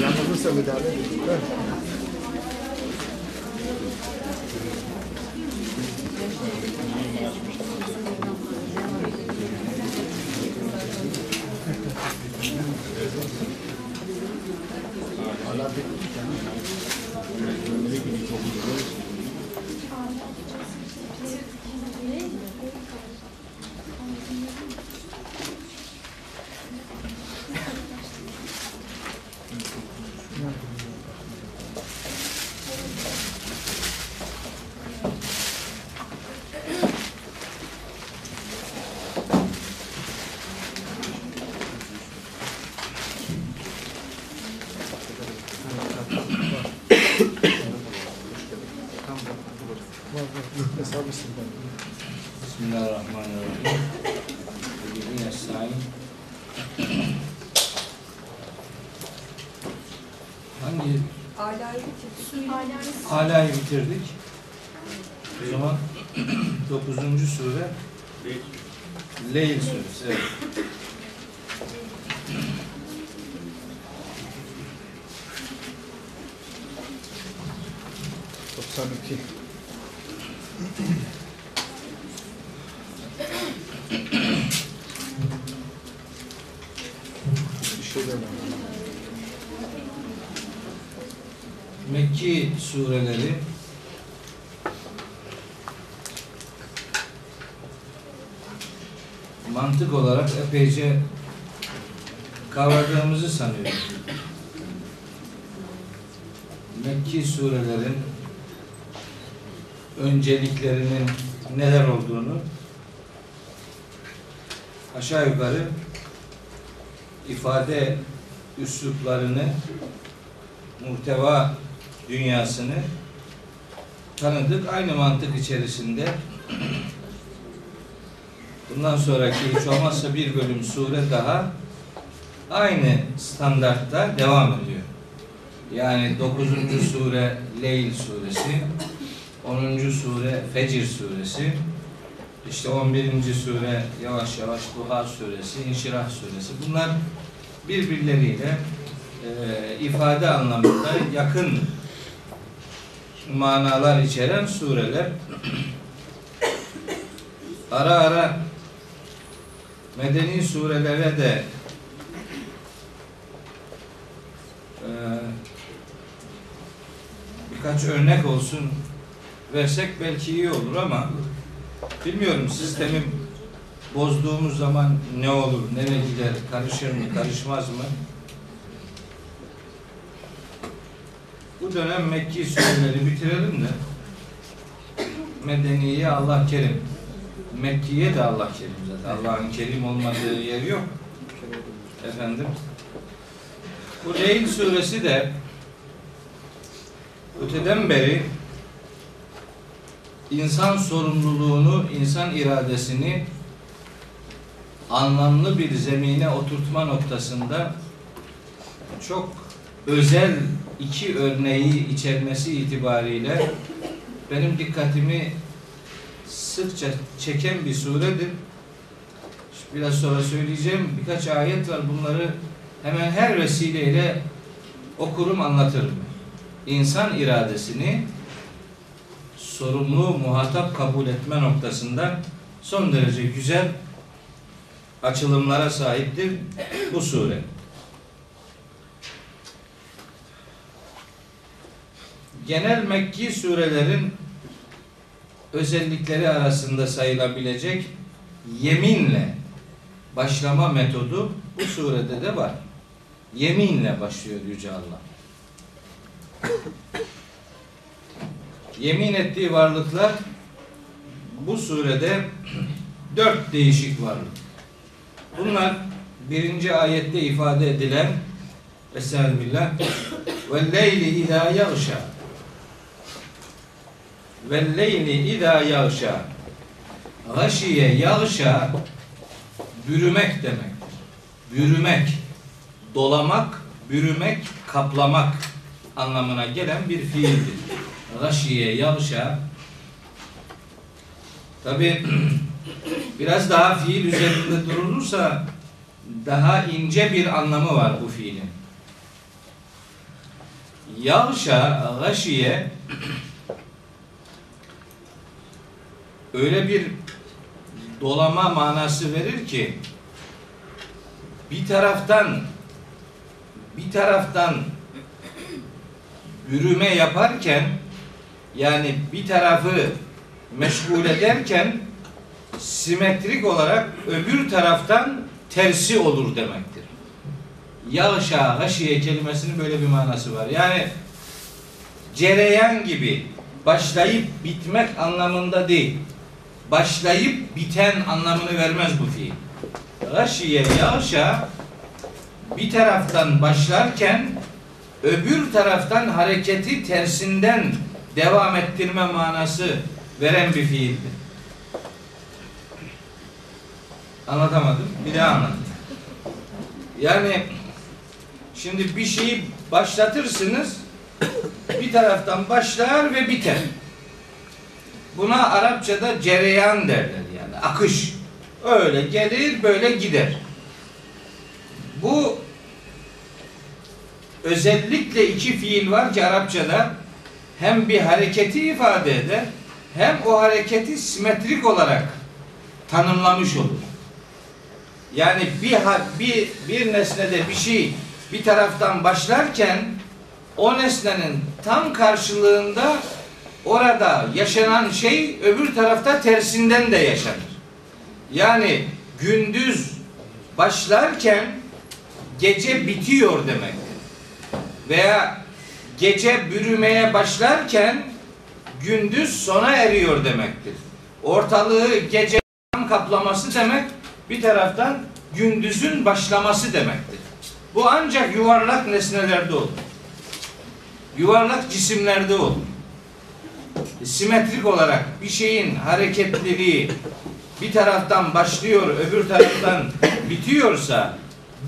Yanılırsa müdahale edin. Hala bir var var. Hesabı istedim. Bismillahirrahmanirrahim. Yine sayın. Hangi Alayı bitirdik. alayı bitirdik? O zaman dokuzuncu sure Leyl suresi. Evet. Doksan iki. Bir şey de var. Mekki sureleri mantık olarak epeyce kavradığımızı sanıyorum. Mekki surelerin önceliklerinin neler olduğunu aşağı yukarı ifade üsluplarını muhteva dünyasını tanıdık. Aynı mantık içerisinde bundan sonraki hiç olmazsa bir bölüm sure daha aynı standartta devam ediyor. Yani 9. sure Leyl suresi, 10. sure Fecir suresi, işte 11. sure yavaş yavaş Duha suresi, İnşirah suresi. Bunlar birbirleriyle e, ifade anlamında yakın manalar içeren sureler. Ara ara medeni surelere de e, birkaç örnek olsun versek belki iyi olur ama bilmiyorum sistemi bozduğumuz zaman ne olur, nereye gider, karışır mı, karışmaz mı? Bu dönem Mekki sureleri bitirelim de Medeniye Allah Kerim. Mekkiye de Allah Kerim zaten. Allah'ın Kerim olmadığı yer yok. Efendim. Bu Leyl suresi de öteden beri insan sorumluluğunu, insan iradesini anlamlı bir zemine oturtma noktasında çok özel iki örneği içermesi itibariyle benim dikkatimi sıkça çeken bir suredir. Biraz sonra söyleyeceğim birkaç ayet var. Bunları hemen her vesileyle okurum anlatırım. İnsan iradesini sorumlu muhatap kabul etme noktasında son derece güzel açılımlara sahiptir bu sure. genel Mekki surelerin özellikleri arasında sayılabilecek yeminle başlama metodu bu surede de var. Yeminle başlıyor Yüce Allah. Yemin ettiği varlıklar bu surede dört değişik varlık. Bunlar birinci ayette ifade edilen Estağfirullah ve leyli idâ yağşâ ve leyli idâ yağşâ Gaşiye yağşâ bürümek demektir. Bürümek, dolamak, bürümek, kaplamak anlamına gelen bir fiildir. Gaşiye yağşâ Tabi biraz daha fiil üzerinde durulursa daha ince bir anlamı var bu fiilin. Yağşa, gaşiye öyle bir dolama manası verir ki bir taraftan bir taraftan yürüme yaparken yani bir tarafı meşgul ederken simetrik olarak öbür taraftan tersi olur demektir. Yağşa, gaşiye kelimesinin böyle bir manası var. Yani cereyan gibi başlayıp bitmek anlamında değil. Başlayıp biten anlamını vermez bu fiil. Gaşiye, yağşa bir taraftan başlarken öbür taraftan hareketi tersinden devam ettirme manası veren bir fiildir. Anlatamadım. Bir daha anlatayım. Yani şimdi bir şeyi başlatırsınız bir taraftan başlar ve biter. Buna Arapçada cereyan derler yani akış. Öyle gelir böyle gider. Bu özellikle iki fiil var ki Arapçada hem bir hareketi ifade eder hem o hareketi simetrik olarak tanımlamış olur. Yani bir bir bir nesnede bir şey bir taraftan başlarken o nesnenin tam karşılığında orada yaşanan şey öbür tarafta tersinden de yaşanır. Yani gündüz başlarken gece bitiyor demektir. Veya gece bürümeye başlarken gündüz sona eriyor demektir. Ortalığı gece kaplaması demek bir taraftan gündüzün başlaması demektir. Bu ancak yuvarlak nesnelerde olur. Yuvarlak cisimlerde olur. Simetrik olarak bir şeyin hareketliliği bir taraftan başlıyor, öbür taraftan bitiyorsa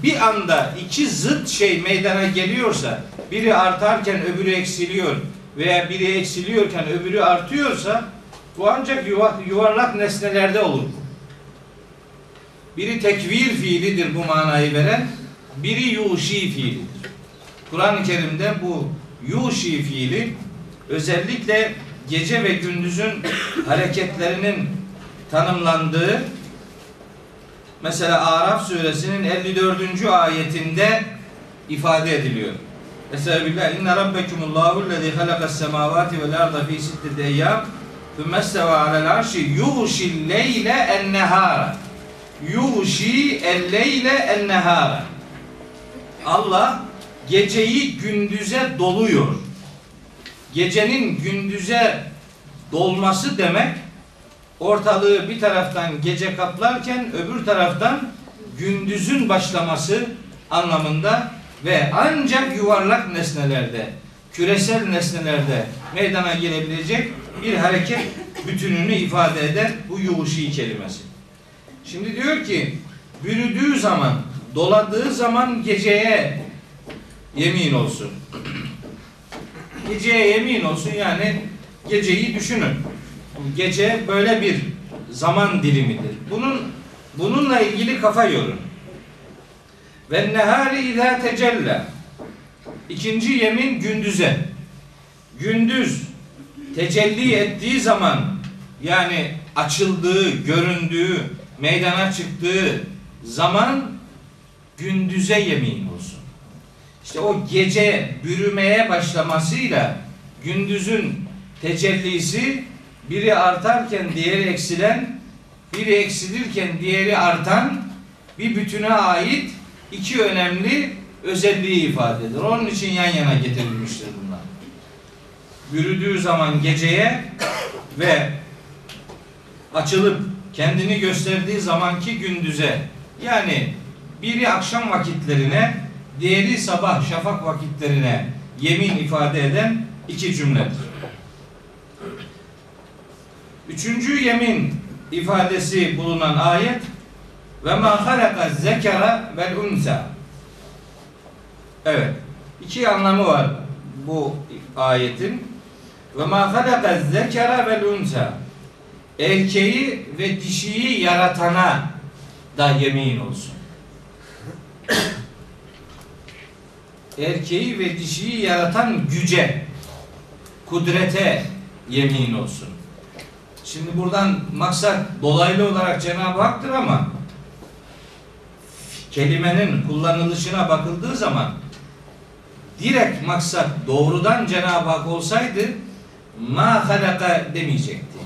bir anda iki zıt şey meydana geliyorsa biri artarken öbürü eksiliyor veya biri eksiliyorken öbürü artıyorsa bu ancak yuva- yuvarlak nesnelerde olur. Biri tekvir fiilidir bu manayı veren, biri yuşi fiilidir. Kur'an-ı Kerim'de bu yuşi fiili özellikle gece ve gündüzün hareketlerinin tanımlandığı mesela Araf suresinin 54. ayetinde ifade ediliyor. Estağfirullah. İnne rabbekumullahu lezî halakas semâvâti vel arda fî sitteti eyyâm thumme estevâ alel arşi yuğşil leyle en nehâra yuğşi el leyle en nehâra Allah geceyi gündüze doluyor. Gecenin gündüze dolması demek ortalığı bir taraftan gece kaplarken öbür taraftan gündüzün başlaması anlamında ve ancak yuvarlak nesnelerde, küresel nesnelerde meydana gelebilecek bir hareket bütününü ifade eder bu yuğuşi kelimesi. Şimdi diyor ki bürüdüğü zaman, doladığı zaman geceye yemin olsun. Geceye yemin olsun yani geceyi düşünün. Gece böyle bir zaman dilimidir. Bunun bununla ilgili kafa yorun. Ve nehari izâ tecella. İkinci yemin gündüze. Gündüz tecelli ettiği zaman yani açıldığı, göründüğü, meydana çıktığı zaman gündüze yemin olsun. İşte o gece bürümeye başlamasıyla gündüzün tecellisi biri artarken diğeri eksilen, biri eksilirken diğeri artan bir bütüne ait iki önemli özelliği ifade eder. Onun için yan yana getirilmiştir bunlar. Bürüdüğü zaman geceye ve açılıp kendini gösterdiği zamanki gündüze yani biri akşam vakitlerine diğeri sabah şafak vakitlerine yemin ifade eden iki cümledir. Üçüncü yemin ifadesi bulunan ayet ve ma halaka zekara vel unsa. Evet. iki anlamı var bu ayetin. Ve ma halaka zekara vel unsa. Erkeği ve dişiyi yaratana da yemin olsun. Erkeği ve dişiyi yaratan güce, kudrete yemin olsun. Şimdi buradan maksat dolaylı olarak Cenab-ı Hak'tır ama kelimenin kullanılışına bakıldığı zaman direkt maksat doğrudan Cenab-ı Hak olsaydı ma halaka demeyecekti.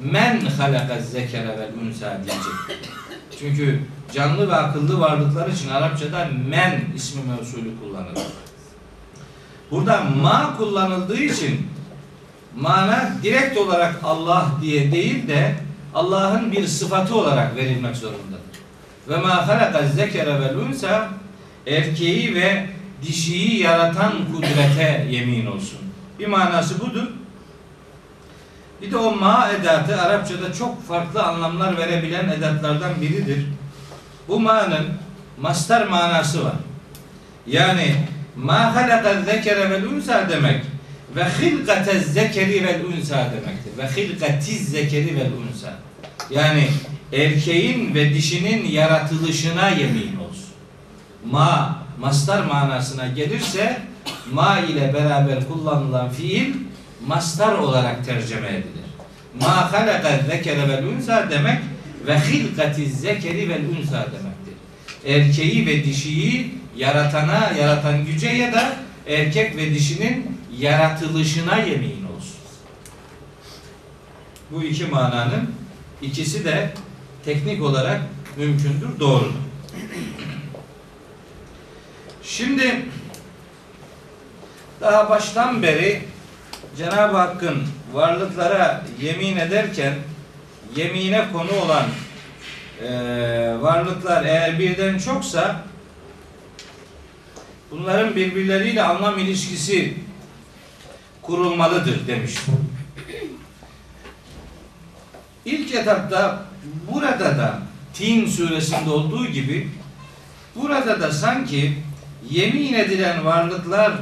Men halaka zekere vel unsa diyecekti. Çünkü canlı ve akıllı varlıklar için Arapçada men ismi mevsulü kullanılır. Burada ma kullanıldığı için mana direkt olarak Allah diye değil de Allah'ın bir sıfatı olarak verilmek zorundadır. Ve ma halaka zekere vel unsa erkeği ve dişiyi yaratan kudrete yemin olsun. Bir manası budur. Bir de o ma edatı Arapçada çok farklı anlamlar verebilen edatlardan biridir. Bu ma'nın mastar manası var. Yani ma halaka zekere vel unsa demek ve hilkate zekeri vel unsa demektir. Ve hilkatiz zekeri vel unsa. Yani erkeğin ve dişinin yaratılışına yemin olsun. Ma mastar manasına gelirse ma ile beraber kullanılan fiil mastar olarak tercüme edilir. Ma halaka zekere vel unsa demek ve hilkatiz zekeri vel unsa demektir. Erkeği ve dişiyi yaratana, yaratan güce ya da erkek ve dişinin yaratılışına yemin olsun. Bu iki mananın ikisi de teknik olarak mümkündür, doğrudur. Şimdi daha baştan beri Cenab-ı Hakk'ın varlıklara yemin ederken yemine konu olan e, varlıklar eğer birden çoksa bunların birbirleriyle anlam ilişkisi kurulmalıdır demiştim. İlk etapta burada da Tin suresinde olduğu gibi burada da sanki yemin edilen varlıklar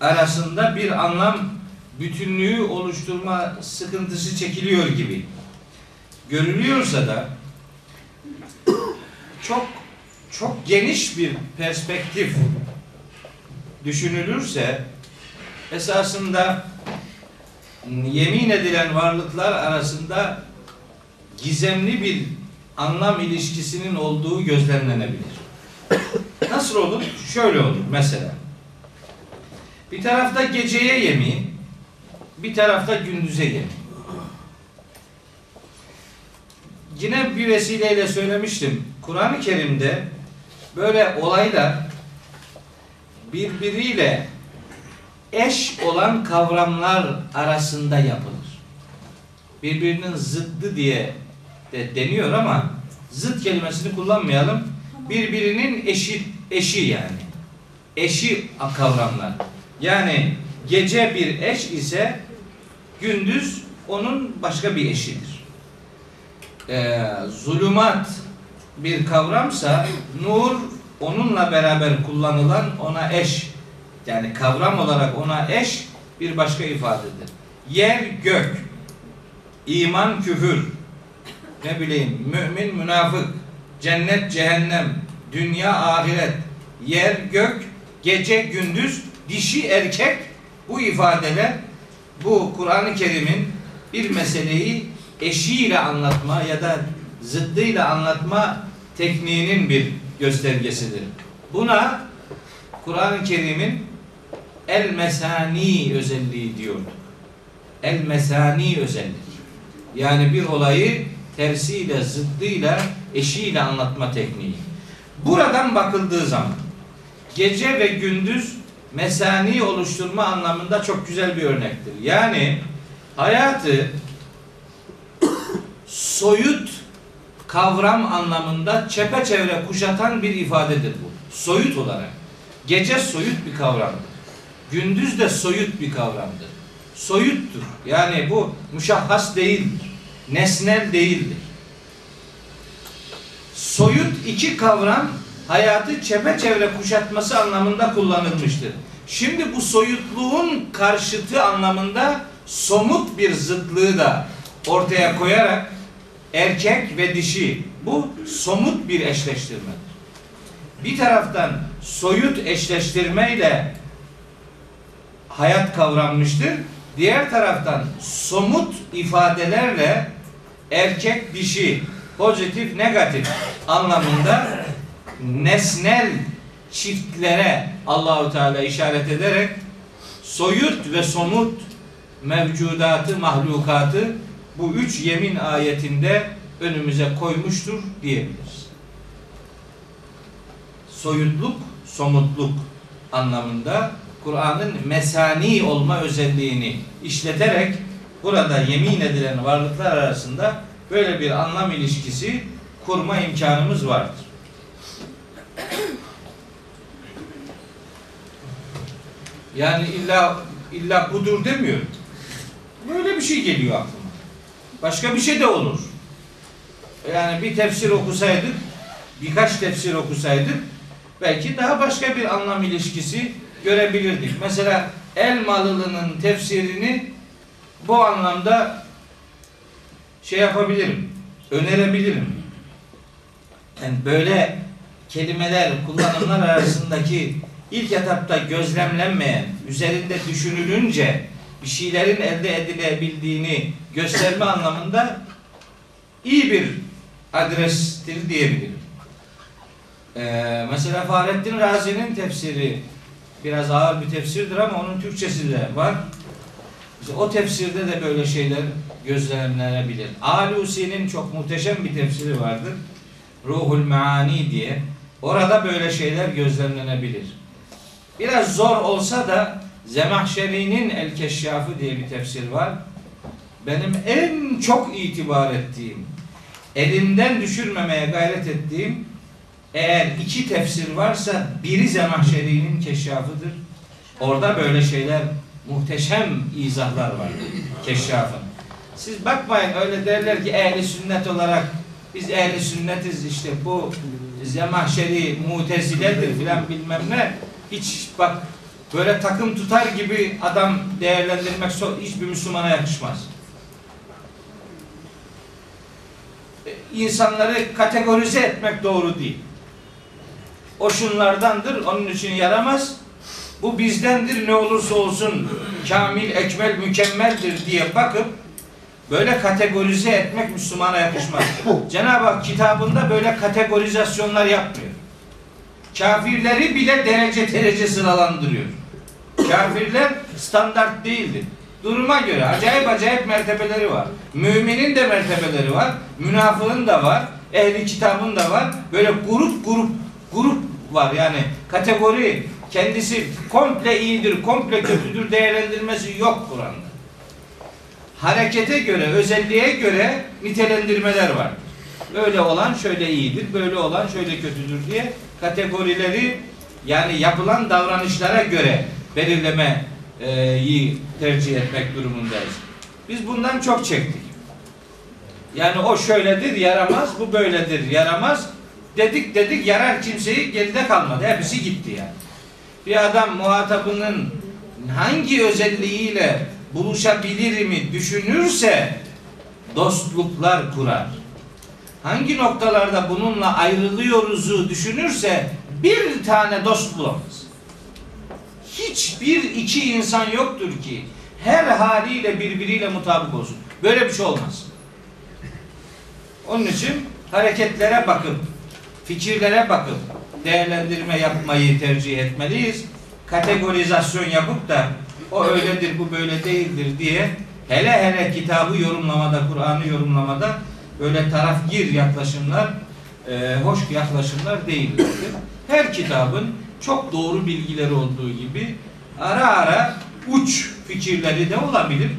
arasında bir anlam bütünlüğü oluşturma sıkıntısı çekiliyor gibi görülüyorsa da çok çok geniş bir perspektif düşünülürse esasında yemin edilen varlıklar arasında gizemli bir anlam ilişkisinin olduğu gözlemlenebilir. Nasıl olur? Şöyle olur mesela. Bir tarafta geceye yemin, bir tarafta gündüze yemin. Yine bir vesileyle söylemiştim. Kur'an-ı Kerim'de böyle olaylar birbiriyle eş olan kavramlar arasında yapılır. Birbirinin zıddı diye de deniyor ama zıt kelimesini kullanmayalım. Birbirinin eşi eşi yani. Eşi kavramlar. Yani gece bir eş ise gündüz onun başka bir eşidir. Ee, zulümat bir kavramsa nur onunla beraber kullanılan ona eş yani kavram olarak ona eş bir başka ifadedir. Yer gök, iman küfür, ne bileyim mümin münafık, cennet cehennem, dünya ahiret, yer gök, gece gündüz, dişi erkek bu ifadeler bu Kur'an-ı Kerim'in bir meseleyi eşiyle anlatma ya da zıddıyla anlatma tekniğinin bir göstergesidir. Buna Kur'an-ı Kerim'in el mesani özelliği diyorduk. El mesani özellik. Yani bir olayı tersiyle, zıddıyla, eşiyle anlatma tekniği. Buradan bakıldığı zaman gece ve gündüz mesani oluşturma anlamında çok güzel bir örnektir. Yani hayatı soyut kavram anlamında çepeçevre kuşatan bir ifadedir bu. Soyut olarak. Gece soyut bir kavramdır. Gündüz de soyut bir kavramdır. Soyuttur. Yani bu müşahhas değildir. Nesnel değildir. Soyut iki kavram hayatı çepeçevre kuşatması anlamında kullanılmıştır. Şimdi bu soyutluğun karşıtı anlamında somut bir zıtlığı da ortaya koyarak erkek ve dişi bu somut bir eşleştirmedir. bir taraftan soyut eşleştirmeyle hayat kavranmıştır. Diğer taraftan somut ifadelerle erkek dişi pozitif negatif anlamında nesnel çiftlere Allahu Teala işaret ederek soyut ve somut mevcudatı, mahlukatı bu üç yemin ayetinde önümüze koymuştur diyebiliriz. Soyutluk, somutluk anlamında Kur'an'ın mesani olma özelliğini işleterek burada yemin edilen varlıklar arasında böyle bir anlam ilişkisi kurma imkanımız vardır. Yani illa illa budur demiyorum. Böyle bir şey geliyor aklıma. Başka bir şey de olur. Yani bir tefsir okusaydık, birkaç tefsir okusaydık belki daha başka bir anlam ilişkisi görebilirdik. Mesela Elmalılı'nın tefsirini bu anlamda şey yapabilirim, önerebilirim. Yani böyle kelimeler, kullanımlar arasındaki ilk etapta gözlemlenmeyen, üzerinde düşünülünce bir şeylerin elde edilebildiğini gösterme anlamında iyi bir adrestir diyebilirim. Ee, mesela Fahrettin Razi'nin tefsiri biraz ağır bir tefsirdir ama onun Türkçesi de var. İşte o tefsirde de böyle şeyler gözlemlenebilir. Alusi'nin çok muhteşem bir tefsiri vardır. Ruhul Meani diye. Orada böyle şeyler gözlemlenebilir. Biraz zor olsa da Zemahşeri'nin El Keşşafı diye bir tefsir var. Benim en çok itibar ettiğim, elimden düşürmemeye gayret ettiğim eğer iki tefsir varsa biri Zemahşeri'nin keşşafıdır. Orada böyle şeyler muhteşem izahlar var keşşafın. Siz bakmayın öyle derler ki ehli sünnet olarak biz ehli sünnetiz işte bu Zemahşeri muteziledir filan bilmem ne. Hiç bak böyle takım tutar gibi adam değerlendirmek hiçbir Müslümana yakışmaz. E, İnsanları kategorize etmek doğru değil. O şunlardandır, onun için yaramaz. Bu bizdendir, ne olursa olsun kamil, ekmel, mükemmeldir diye bakıp böyle kategorize etmek Müslümana yakışmaz. Cenab-ı Hak kitabında böyle kategorizasyonlar yapmıyor. Kafirleri bile derece derece sıralandırıyor. Kafirler standart değildir. Duruma göre acayip acayip mertebeleri var. Müminin de mertebeleri var. Münafığın da var. Ehli kitabın da var. Böyle grup grup grup var yani kategori kendisi komple iyidir, komple kötüdür değerlendirmesi yok Kur'an'da. Harekete göre, özelliğe göre nitelendirmeler var. Böyle olan şöyle iyidir, böyle olan şöyle kötüdür diye kategorileri yani yapılan davranışlara göre belirlemeyi tercih etmek durumundayız. Biz bundan çok çektik. Yani o şöyledir, yaramaz, bu böyledir, yaramaz. Dedik dedik yarar kimseyi geride kalmadı. Hepsi gitti yani. Bir adam muhatabının hangi özelliğiyle buluşabilir mi düşünürse dostluklar kurar. Hangi noktalarda bununla ayrılıyoruzu düşünürse bir tane dost bulamaz. Hiçbir iki insan yoktur ki her haliyle birbiriyle mutabık olsun. Böyle bir şey olmaz. Onun için hareketlere bakıp, fikirlere bakıp değerlendirme yapmayı tercih etmeliyiz. Kategorizasyon yapıp da o öyledir, bu böyle değildir diye hele hele kitabı yorumlamada, Kur'an'ı yorumlamada böyle tarafgir yaklaşımlar, e, hoş yaklaşımlar değildir. Her kitabın çok doğru bilgileri olduğu gibi ara ara uç fikirleri de olabilir.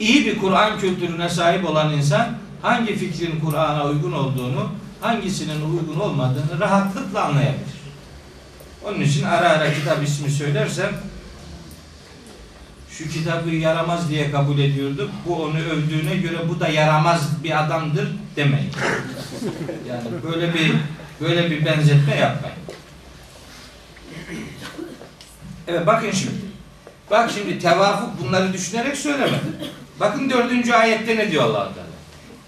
İyi bir Kur'an kültürüne sahip olan insan hangi fikrin Kur'an'a uygun olduğunu, hangisinin uygun olmadığını rahatlıkla anlayabilir. Onun için ara ara kitap ismi söylersem şu kitabı yaramaz diye kabul ediyorduk. Bu onu övdüğüne göre bu da yaramaz bir adamdır demeyin. Yani böyle bir böyle bir benzetme yapmayın. Evet bakın şimdi. Bak şimdi tevafuk bunları düşünerek söylemedim. Bakın dördüncü ayette ne diyor allah Teala.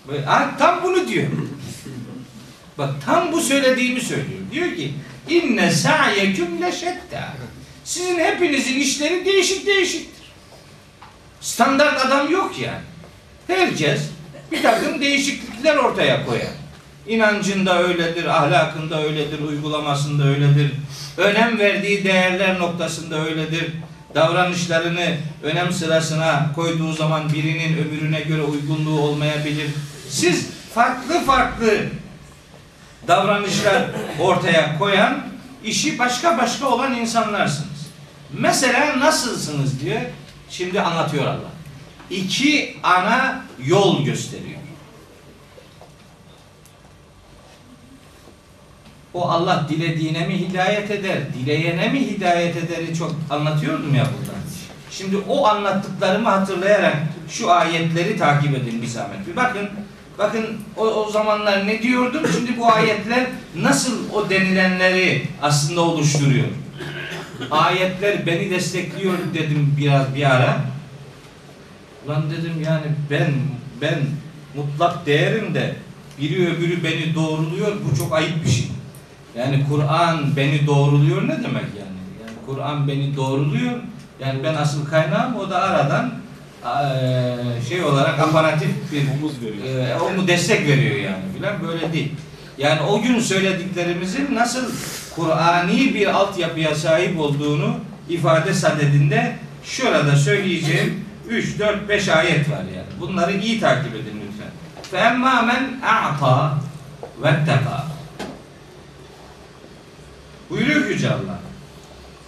Böyle, tam bunu diyor. Bak tam bu söylediğimi söylüyor. Diyor ki inne sa'yeküm leşetta. Sizin hepinizin işleri değişik değişiktir. Standart adam yok yani. Herkes bir takım değişiklikler ortaya koyar. İnancında öyledir, ahlakında öyledir, uygulamasında öyledir. Önem verdiği değerler noktasında öyledir. Davranışlarını önem sırasına koyduğu zaman birinin öbürüne göre uygunluğu olmayabilir. Siz farklı farklı davranışlar ortaya koyan, işi başka başka olan insanlarsınız. Mesela nasılsınız diye şimdi anlatıyor Allah. İki ana yol gösteriyor. O Allah dilediğine mi hidayet eder, dileyene mi hidayet ederi çok anlatıyordum ya burada. Şimdi o anlattıklarımı hatırlayarak şu ayetleri takip edin bir zahmet. Bir bakın, bakın o, o zamanlar ne diyordum, şimdi bu ayetler nasıl o denilenleri aslında oluşturuyor. Ayetler beni destekliyor dedim biraz bir ara. Ulan dedim yani ben ben mutlak değerim de biri öbürü beni doğruluyor bu çok ayıp bir şey. Yani Kur'an beni doğruluyor ne demek yani? Yani Kur'an beni doğruluyor. Yani ben asıl kaynağım o da aradan eee, şey olarak aparatif bir Omuz veriyor. e, o mu destek veriyor yani filan böyle değil. Yani o gün söylediklerimizin nasıl Kur'ani bir altyapıya sahip olduğunu ifade sadedinde şurada söyleyeceğim 3, 4, 5 ayet var yani. Bunları iyi takip edin lütfen. فَاَمَّا مَنْ اَعْطَى وَاتَّقَى Buyuruyor Yüce Allah.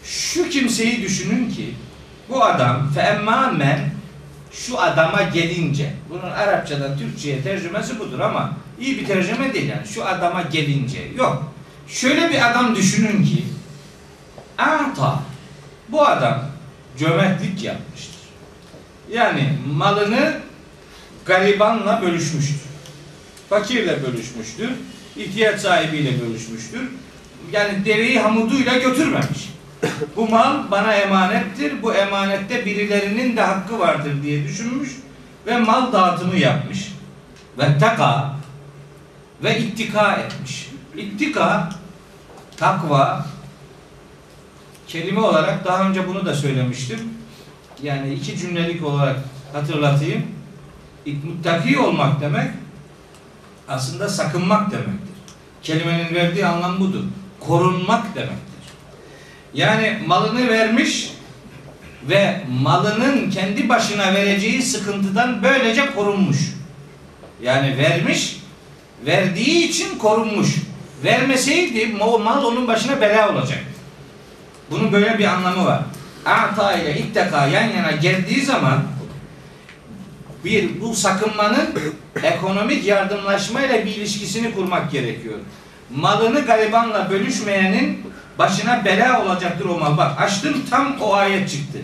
Şu kimseyi düşünün ki bu adam فَاَمَّا مَنْ şu adama gelince bunun Arapçadan Türkçe'ye tercümesi budur ama iyi bir tercüme değil yani şu adama gelince yok. Şöyle bir adam düşünün ki ata bu adam cömertlik yapmıştır. Yani malını garibanla bölüşmüştür. Fakirle bölüşmüştür. ihtiyaç sahibiyle bölüşmüştür. Yani deveyi hamuduyla götürmemiş. Bu mal bana emanettir. Bu emanette birilerinin de hakkı vardır diye düşünmüş ve mal dağıtımı yapmış. Ve taka ve ittika etmiş. İttika takva kelime olarak daha önce bunu da söylemiştim. Yani iki cümlelik olarak hatırlatayım. Muttaki olmak demek aslında sakınmak demektir. Kelimenin verdiği anlam budur. Korunmak demektir. Yani malını vermiş ve malının kendi başına vereceği sıkıntıdan böylece korunmuş. Yani vermiş, verdiği için korunmuş. Vermeseydi mal onun başına bela olacak. Bunun böyle bir anlamı var. Ata ile itteka yan yana geldiği zaman bir bu sakınmanın ekonomik yardımlaşmayla bir ilişkisini kurmak gerekiyor. Malını garibanla bölüşmeyenin başına bela olacaktır o mal. Bak açtım tam o ayet çıktı.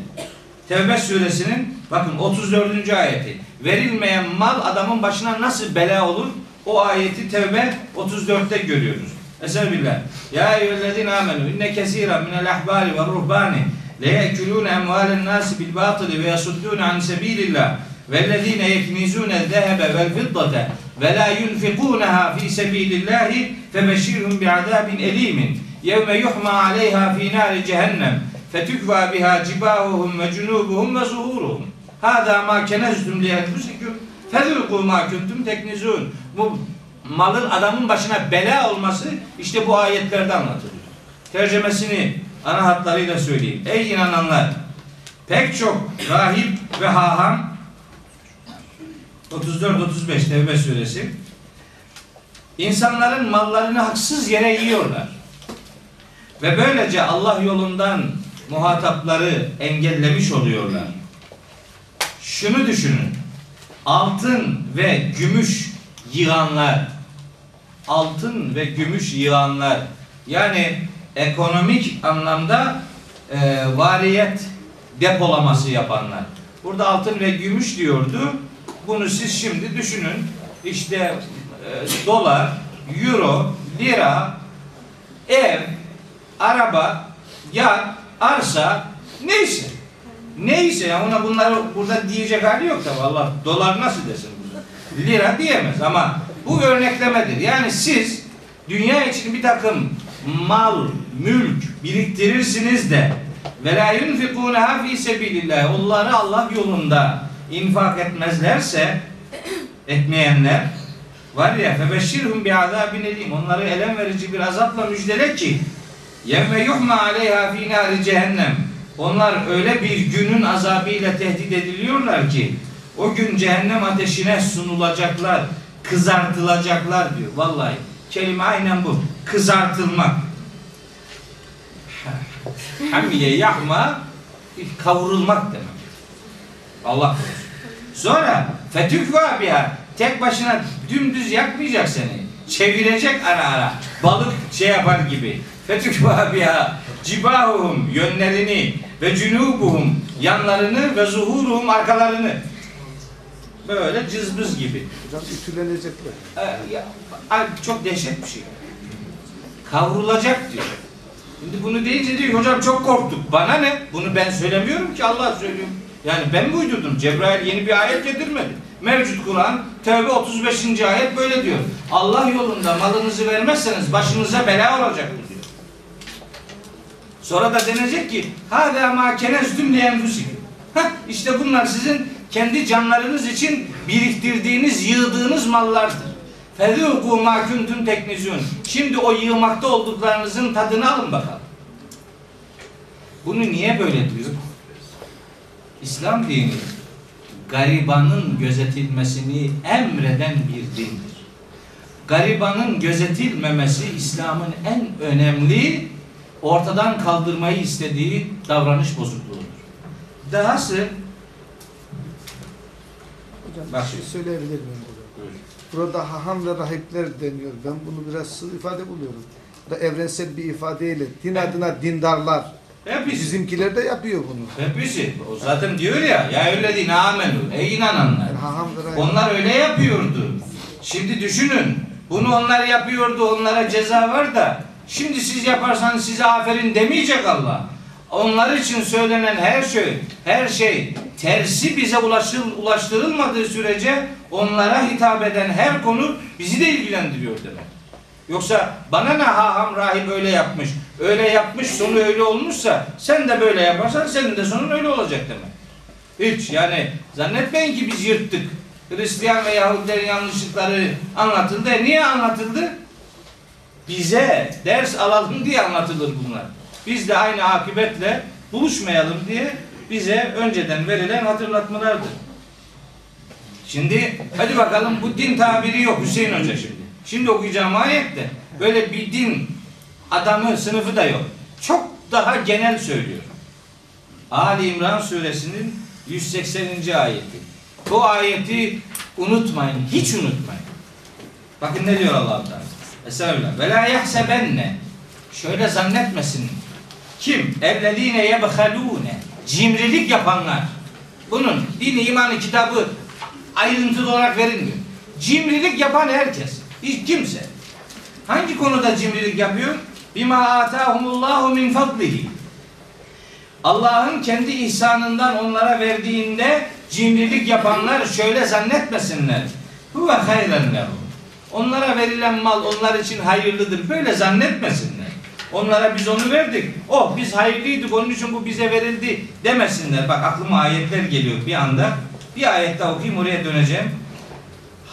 Tevbe suresinin bakın 34. ayeti. Verilmeyen mal adamın başına nasıl bela olur? O ayeti Tevbe 34'te görüyoruz. Eselbillah. Ya eyyühellezine amenu inne kesiren minel ahbari ve ruhbani le yekulune emvalen nasi bil batili ve yasuddune an sebilillah vellezine yeknizune zehebe vel fiddate ve la yunfikunaha fi sebilillahi febeşirhum bi'azabin elimin yevme yuhma aleyha fi nari cehennem fetükva biha cibahuhum ve cunubuhum ve zuhuruhum hâdâ mâ keneztüm li enfusikum فَذُوقُوا مَا كُنْتُمْ تَكْنِزُونَ Bu malın adamın başına bela olması işte bu ayetlerde anlatılıyor. Tercemesini ana hatlarıyla söyleyeyim. Ey inananlar! Pek çok rahip ve haham 34-35 Tevbe suresi insanların mallarını haksız yere yiyorlar. Ve böylece Allah yolundan muhatapları engellemiş oluyorlar. Şunu düşünün. Altın ve gümüş yığanlar altın ve gümüş yığanlar yani ekonomik anlamda e, variyet depolaması yapanlar. Burada altın ve gümüş diyordu. Bunu siz şimdi düşünün. İşte e, dolar, euro, lira, ev, araba, yat, arsa neyse. Neyse ya ona bunları burada diyecek hali yok tabi Allah dolar nasıl desin burada. Lira diyemez ama bu örneklemedir. Yani siz dünya için bir takım mal, mülk biriktirirsiniz de ve la yunfikunaha fi sebilillah. Onları Allah yolunda infak etmezlerse etmeyenler var ya febeşşirhum bi azabin elim. Onları elem verici bir azapla müjdele ki yevme yuhma aleyha fi nari cehennem. Onlar öyle bir günün azabıyla tehdit ediliyorlar ki o gün cehennem ateşine sunulacaklar, kızartılacaklar diyor. Vallahi kelime aynen bu. Kızartılmak. Hamiye yahma kavrulmak demek. Allah korusun. Sonra fetükva biha tek başına dümdüz yakmayacak seni. Çevirecek ara ara. Balık şey yapar gibi. Fetükva biha cibahuhum yönlerini ve cunubuhum yanlarını ve zuhuruhum arkalarını. Böyle cızbız gibi. Hocam ütülenecekler. Ee, ya, çok dehşet bir şey. Kavrulacak diyor. Şimdi bunu deyince diyor hocam çok korktuk. Bana ne? Bunu ben söylemiyorum ki Allah söylüyor. Yani ben mi uydurdum? Cebrail yeni bir ayet getirmedi. Mevcut Kur'an Tevbe 35. ayet böyle diyor. Allah yolunda malınızı vermezseniz başınıza bela olacak bu diyor. Sonra da denecek ki hâdâ mâ kenezdüm li enfusikum. Hah işte bunlar sizin kendi canlarınız için biriktirdiğiniz, yığdığınız mallardır. Fezûkû mâ kuntum teknizûn. Şimdi o yığmakta olduklarınızın tadını alın bakalım. Bunu niye böyle diyor? İslam dini garibanın gözetilmesini emreden bir dindir. Garibanın gözetilmemesi İslam'ın en önemli ortadan kaldırmayı istediği davranış bozukluğudur. Dahası Hocam Bak bir şey söyleyebilir miyim burada? Burada haham ve rahipler deniyor. Ben bunu biraz sığ ifade buluyorum. Bu da evrensel bir ifadeyle din adına dindarlar. hepsi, Bizimkiler de yapıyor bunu. hepsi. O zaten diyor ya ya öyle amenu. Ey inananlar. Yani. Onlar öyle yapıyordu. Şimdi düşünün. Bunu onlar yapıyordu. Onlara ceza var da şimdi siz yaparsanız size aferin demeyecek Allah. Onlar için söylenen her şey, her şey tersi bize ulaşıl, ulaştırılmadığı sürece onlara hitap eden her konu bizi de ilgilendiriyor demek. Yoksa bana ne haham rahip öyle yapmış, öyle yapmış sonu öyle olmuşsa sen de böyle yaparsan senin de sonun öyle olacak demek. Hiç yani zannetmeyin ki biz yırttık. Hristiyan ve Yahudilerin yanlışlıkları anlatıldı. E niye anlatıldı? Bize ders alalım diye anlatılır bunlar. Biz de aynı akibetle buluşmayalım diye bize önceden verilen hatırlatmalardır. Şimdi hadi bakalım bu din tabiri yok Hüseyin Hoca şimdi. Şimdi okuyacağım ayette böyle bir din adamı sınıfı da yok. Çok daha genel söylüyor. Ali İmran suresinin 180. ayeti. Bu ayeti unutmayın, hiç unutmayın. Bakın ne diyor Allah Teala. Estağfirullah. Ve la yahsebenne. Şöyle zannetmesin. Kim? Ellezine yebhalune. Cimrilik yapanlar. Bunun dini, imanı, kitabı ayrıntılı olarak verilmiyor. Cimrilik yapan herkes. Hiç kimse. Hangi konuda cimrilik yapıyor? Bima atahumullahu min fadlihi. Allah'ın kendi ihsanından onlara verdiğinde cimrilik yapanlar şöyle zannetmesinler. Huve hayren lehum. Onlara verilen mal onlar için hayırlıdır. Böyle zannetmesinler. Onlara biz onu verdik. Oh biz hayırlıydık onun için bu bize verildi demesinler. Bak aklıma ayetler geliyor bir anda. Bir ayet daha okuyayım oraya döneceğim.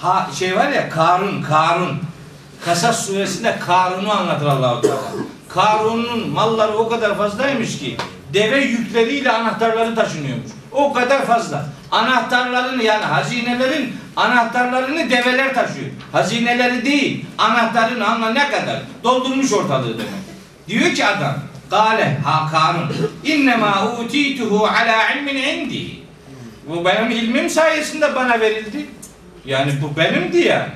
Ha, şey var ya Karun, Karun. Kasas suresinde Karun'u anlatır Allahu Teala. Karun'un malları o kadar fazlaymış ki deve yükleriyle anahtarları taşınıyormuş. O kadar fazla. Anahtarlarını yani hazinelerin anahtarlarını develer taşıyor. Hazineleri değil, anahtarını anla ne kadar doldurmuş ortalığı demek. Diyor ki adam, Kale ha Karun, innema utituhu ala ilmin indi. Bu benim ilmim sayesinde bana verildi. Yani bu benimdi yani.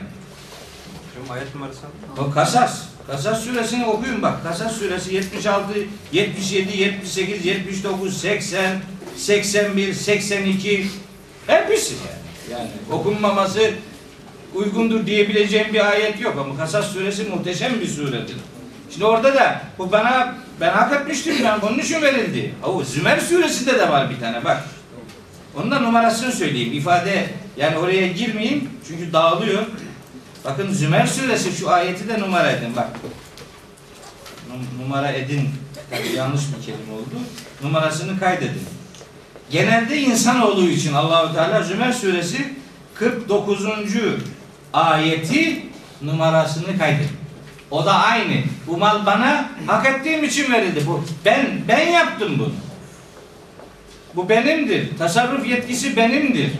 Ayet numarası O Kasas. Kasas suresini okuyun bak. Kasas suresi 76, 77, 78, 79, 80, 81, 82 hepsi yani. Yani okunmaması uygundur diyebileceğim bir ayet yok ama Kasas suresi muhteşem bir suredir. Şimdi orada da bu bana ben hak etmiştim ben bunun için verildi. O Zümer suresinde de var bir tane bak. Onun da numarasını söyleyeyim. ifade yani oraya girmeyeyim çünkü dağılıyor. Bakın Zümer suresi şu ayeti de numara edin bak. Num- Numara edin. Tabii yanlış bir kelime oldu. Numarasını kaydedin. Genelde insanoğlu için Allahu Teala Zümer suresi 49. ayeti numarasını kaydedin. O da aynı. Bu mal bana hak ettiğim için verildi. Bu ben ben yaptım bunu. Bu benimdir. Tasarruf yetkisi benimdir.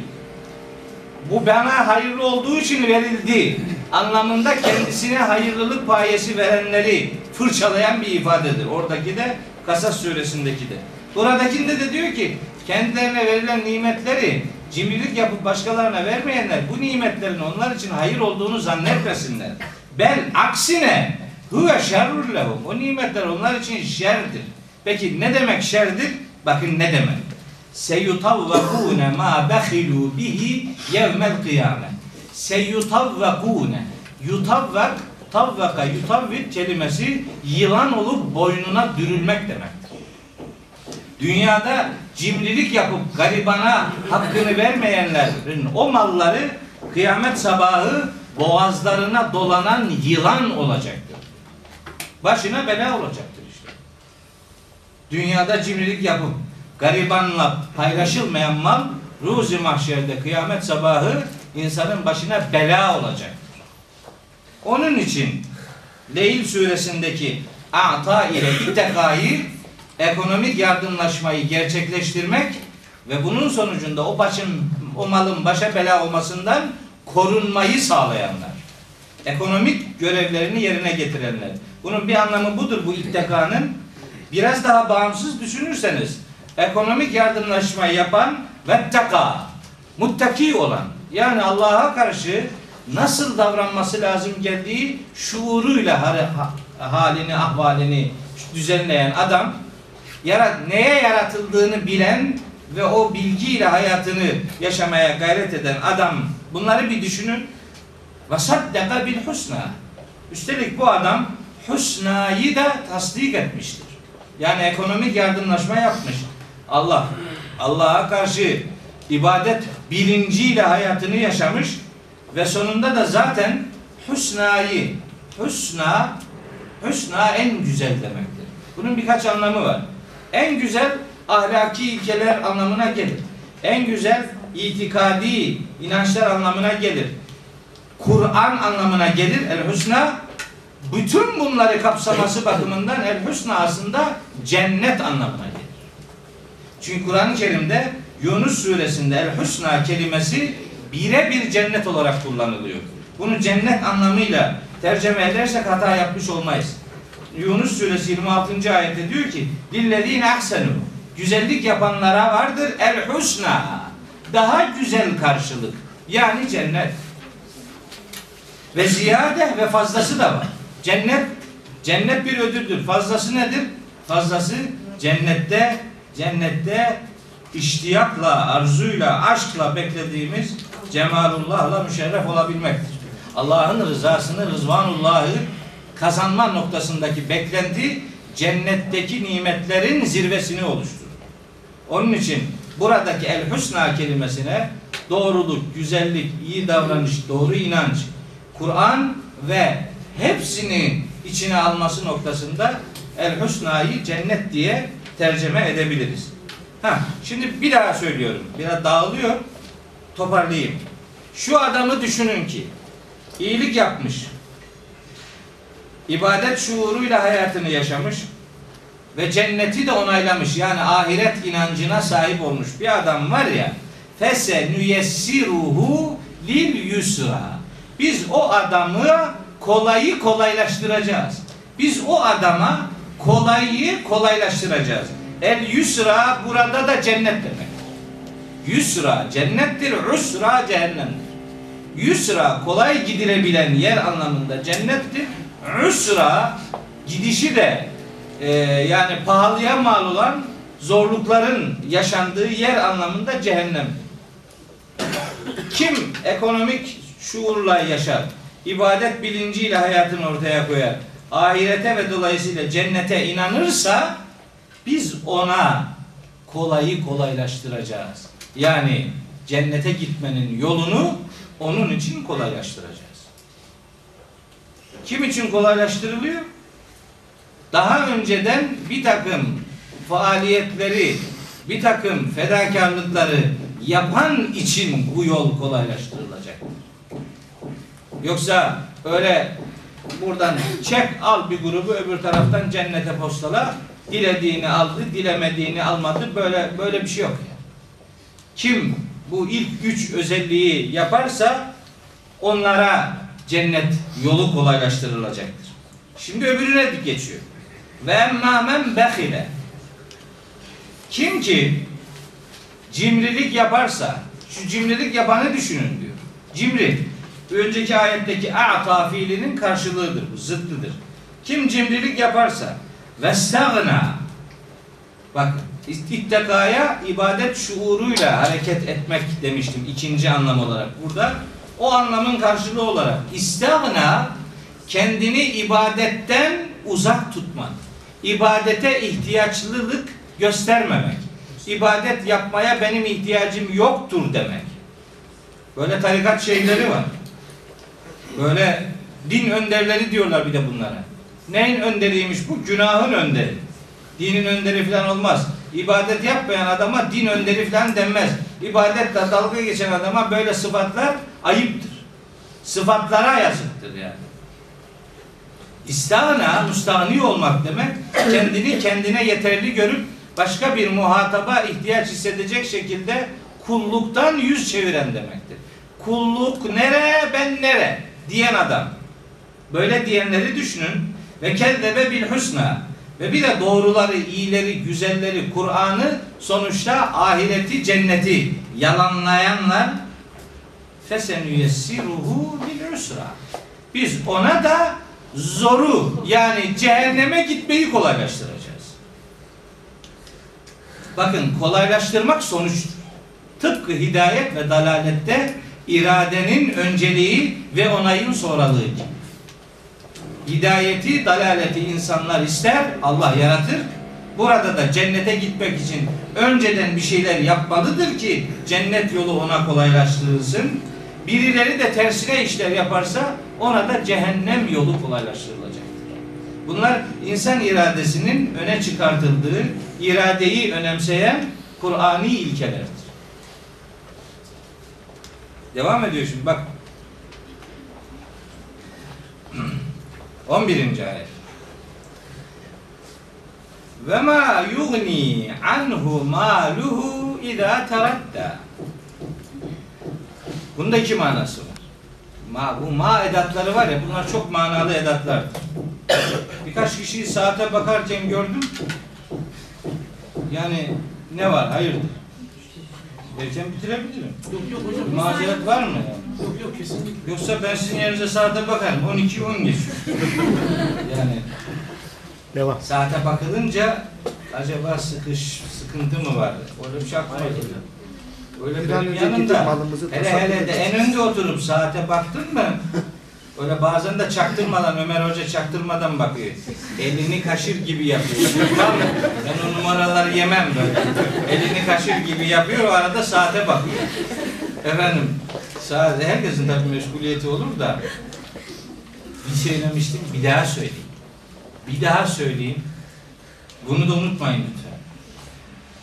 Bu bana hayırlı olduğu için verildi anlamında kendisine hayırlılık payesi verenleri fırçalayan bir ifadedir. Oradaki de Kasas suresindeki de. Buradakinde de diyor ki kendilerine verilen nimetleri cimrilik yapıp başkalarına vermeyenler bu nimetlerin onlar için hayır olduğunu zannetmesinler. Bel aksine huve şerrur lehum. O nimetler onlar için şerdir. Peki ne demek şerdir? Bakın ne demek? Seyutavvakune ma behilu bihi yevmel kıyamet. Seyutavvakune. Yutavvak, tavvaka, yutavvik kelimesi yılan olup boynuna dürülmek demektir. Dünyada cimrilik yapıp garibana hakkını vermeyenlerin o malları kıyamet sabahı boğazlarına dolanan yılan olacaktır. Başına bela olacaktır işte. Dünyada cimrilik yapıp garibanla paylaşılmayan mal ruzi mahşerde kıyamet sabahı insanın başına bela olacaktır. Onun için Leyl suresindeki a'ta ile ittekayı ekonomik yardımlaşmayı gerçekleştirmek ve bunun sonucunda o başın o malın başa bela olmasından korunmayı sağlayanlar. Ekonomik görevlerini yerine getirenler. Bunun bir anlamı budur bu ittekanın. Biraz daha bağımsız düşünürseniz ekonomik yardımlaşmayı yapan vetteka muttaki olan yani Allah'a karşı nasıl davranması lazım geldiği şuuruyla ha- halini, ahvalini düzenleyen adam yarat neye yaratıldığını bilen ve o bilgiyle hayatını yaşamaya gayret eden adam bunları bir düşünün. Ve saddaka bil husna. Üstelik bu adam husnayı da tasdik etmiştir. Yani ekonomik yardımlaşma yapmış. Allah Allah'a karşı ibadet bilinciyle hayatını yaşamış ve sonunda da zaten husnayı husna husna en güzel demektir. Bunun birkaç anlamı var. En güzel ahlaki ilkeler anlamına gelir. En güzel itikadi inançlar anlamına gelir. Kur'an anlamına gelir. El husna bütün bunları kapsaması bakımından el husna aslında cennet anlamına gelir. Çünkü Kur'an-ı Kerim'de Yunus suresinde el husna kelimesi birebir cennet olarak kullanılıyor. Bunu cennet anlamıyla tercüme edersek hata yapmış olmayız. Yunus suresi 26. ayette diyor ki lillezine ahsenu güzellik yapanlara vardır el husna daha güzel karşılık yani cennet ve ziyade ve fazlası da var. Cennet cennet bir ödüldür. Fazlası nedir? Fazlası cennette cennette iştiyakla, arzuyla, aşkla beklediğimiz cemalullahla müşerref olabilmektir. Allah'ın rızasını, rızvanullahı kazanma noktasındaki beklenti cennetteki nimetlerin zirvesini oluşturur. Onun için buradaki el husna kelimesine doğruluk, güzellik, iyi davranış, doğru inanç, Kur'an ve hepsini içine alması noktasında el husnayı cennet diye tercüme edebiliriz. Ha, şimdi bir daha söylüyorum. Biraz dağılıyor. Toparlayayım. Şu adamı düşünün ki iyilik yapmış. İbadet şuuruyla hayatını yaşamış ve cenneti de onaylamış. Yani ahiret inancına sahip olmuş bir adam var ya. Fese nüyessiruhu lil yusra. Biz o adamı kolayı kolaylaştıracağız. Biz o adama kolayı kolaylaştıracağız. El yusra burada da cennet demek. Yusra cennettir, usra cehennemdir. Yusra kolay gidilebilen yer anlamında cennettir. Usra gidişi de e, yani pahalıya mal olan zorlukların yaşandığı yer anlamında cehennem. Kim ekonomik şuurla yaşar, ibadet bilinciyle hayatını ortaya koyar, ahirete ve dolayısıyla cennete inanırsa biz ona kolayı kolaylaştıracağız. Yani cennete gitmenin yolunu onun için kolaylaştıracağız. Kim için kolaylaştırılıyor? Daha önceden bir takım faaliyetleri, bir takım fedakarlıkları yapan için bu yol kolaylaştırılacaktır. Yoksa öyle buradan çek al bir grubu öbür taraftan cennete postala dilediğini aldı, dilemediğini almadı. Böyle böyle bir şey yok yani. Kim bu ilk üç özelliği yaparsa onlara cennet yolu kolaylaştırılacaktır. Şimdi öbürüne geçiyor. Ve emmâ behile. Kim ki cimrilik yaparsa, şu cimrilik yapanı düşünün diyor. Cimri, önceki ayetteki a'ta fiilinin karşılığıdır, bu zıttıdır. Kim cimrilik yaparsa ve stagna Bakın ittekaya ibadet şuuruyla hareket etmek demiştim ikinci anlam olarak. Burada o anlamın karşılığı olarak istagna kendini ibadetten uzak tutmak. İbadete ihtiyaçlılık göstermemek. İbadet yapmaya benim ihtiyacım yoktur demek. Böyle tarikat şeyleri var. Böyle din önderleri diyorlar bir de bunlara. Neyin önderiymiş bu? Günahın önderi. Dinin önderi falan olmaz. İbadet yapmayan adama din önderi falan denmez. İbadetle dalga geçen adama böyle sıfatlar ayıptır. Sıfatlara yazıktır yani. İstana, müstahni olmak demek, kendini kendine yeterli görüp başka bir muhataba ihtiyaç hissedecek şekilde kulluktan yüz çeviren demektir. Kulluk nere, ben nere diyen adam. Böyle diyenleri düşünün. Ve kezzebe bil husna. Ve bir de doğruları, iyileri, güzelleri, Kur'an'ı sonuçta ahireti, cenneti yalanlayanlar fesenüyessiruhu bil usra. Biz ona da zoru yani cehenneme gitmeyi kolaylaştıracağız. Bakın kolaylaştırmak sonuçtur. Tıpkı hidayet ve dalalette iradenin önceliği ve onayın sonralığı gibi. Hidayeti, dalaleti insanlar ister, Allah yaratır. Burada da cennete gitmek için önceden bir şeyler yapmalıdır ki cennet yolu ona kolaylaştırılsın. Birileri de tersine işler yaparsa ona da cehennem yolu kolaylaştırılacaktır. Bunlar insan iradesinin öne çıkartıldığı, iradeyi önemseyen Kur'ani ilkelerdir. Devam ediyor şimdi bak. 11. ayet. Ve ma yugni anhu maluhu iza teradda. Bunda iki manası var. Ma, bu ma edatları var ya bunlar çok manalı edatlardır. Birkaç kişiyi saate bakarken gördüm. Yani ne var? Hayırdır? Erken bitirebilirim. Yok yok hocam. Mazeret var mı? Yani? Yok yok kesinlikle. Yoksa ben sizin yerinize saate bakarım. 12 10 geçiyor. yani Devam. saate bakılınca acaba sıkış sıkıntı mı var? Öyle bir şey aklıma geliyor. Öyle Bir benim yanımda. Hele hele de en önde oturup saate baktın mı? Öyle bazen de çaktırmadan Ömer Hoca çaktırmadan bakıyor. Elini kaşır gibi yapıyor. Ben o numaraları yemem böyle. Elini kaşır gibi yapıyor o arada saate bakıyor. Efendim saat herkesin tabii meşguliyeti olur da bir söylemiştim bir daha söyleyeyim. Bir daha söyleyeyim. Bunu da unutmayın lütfen.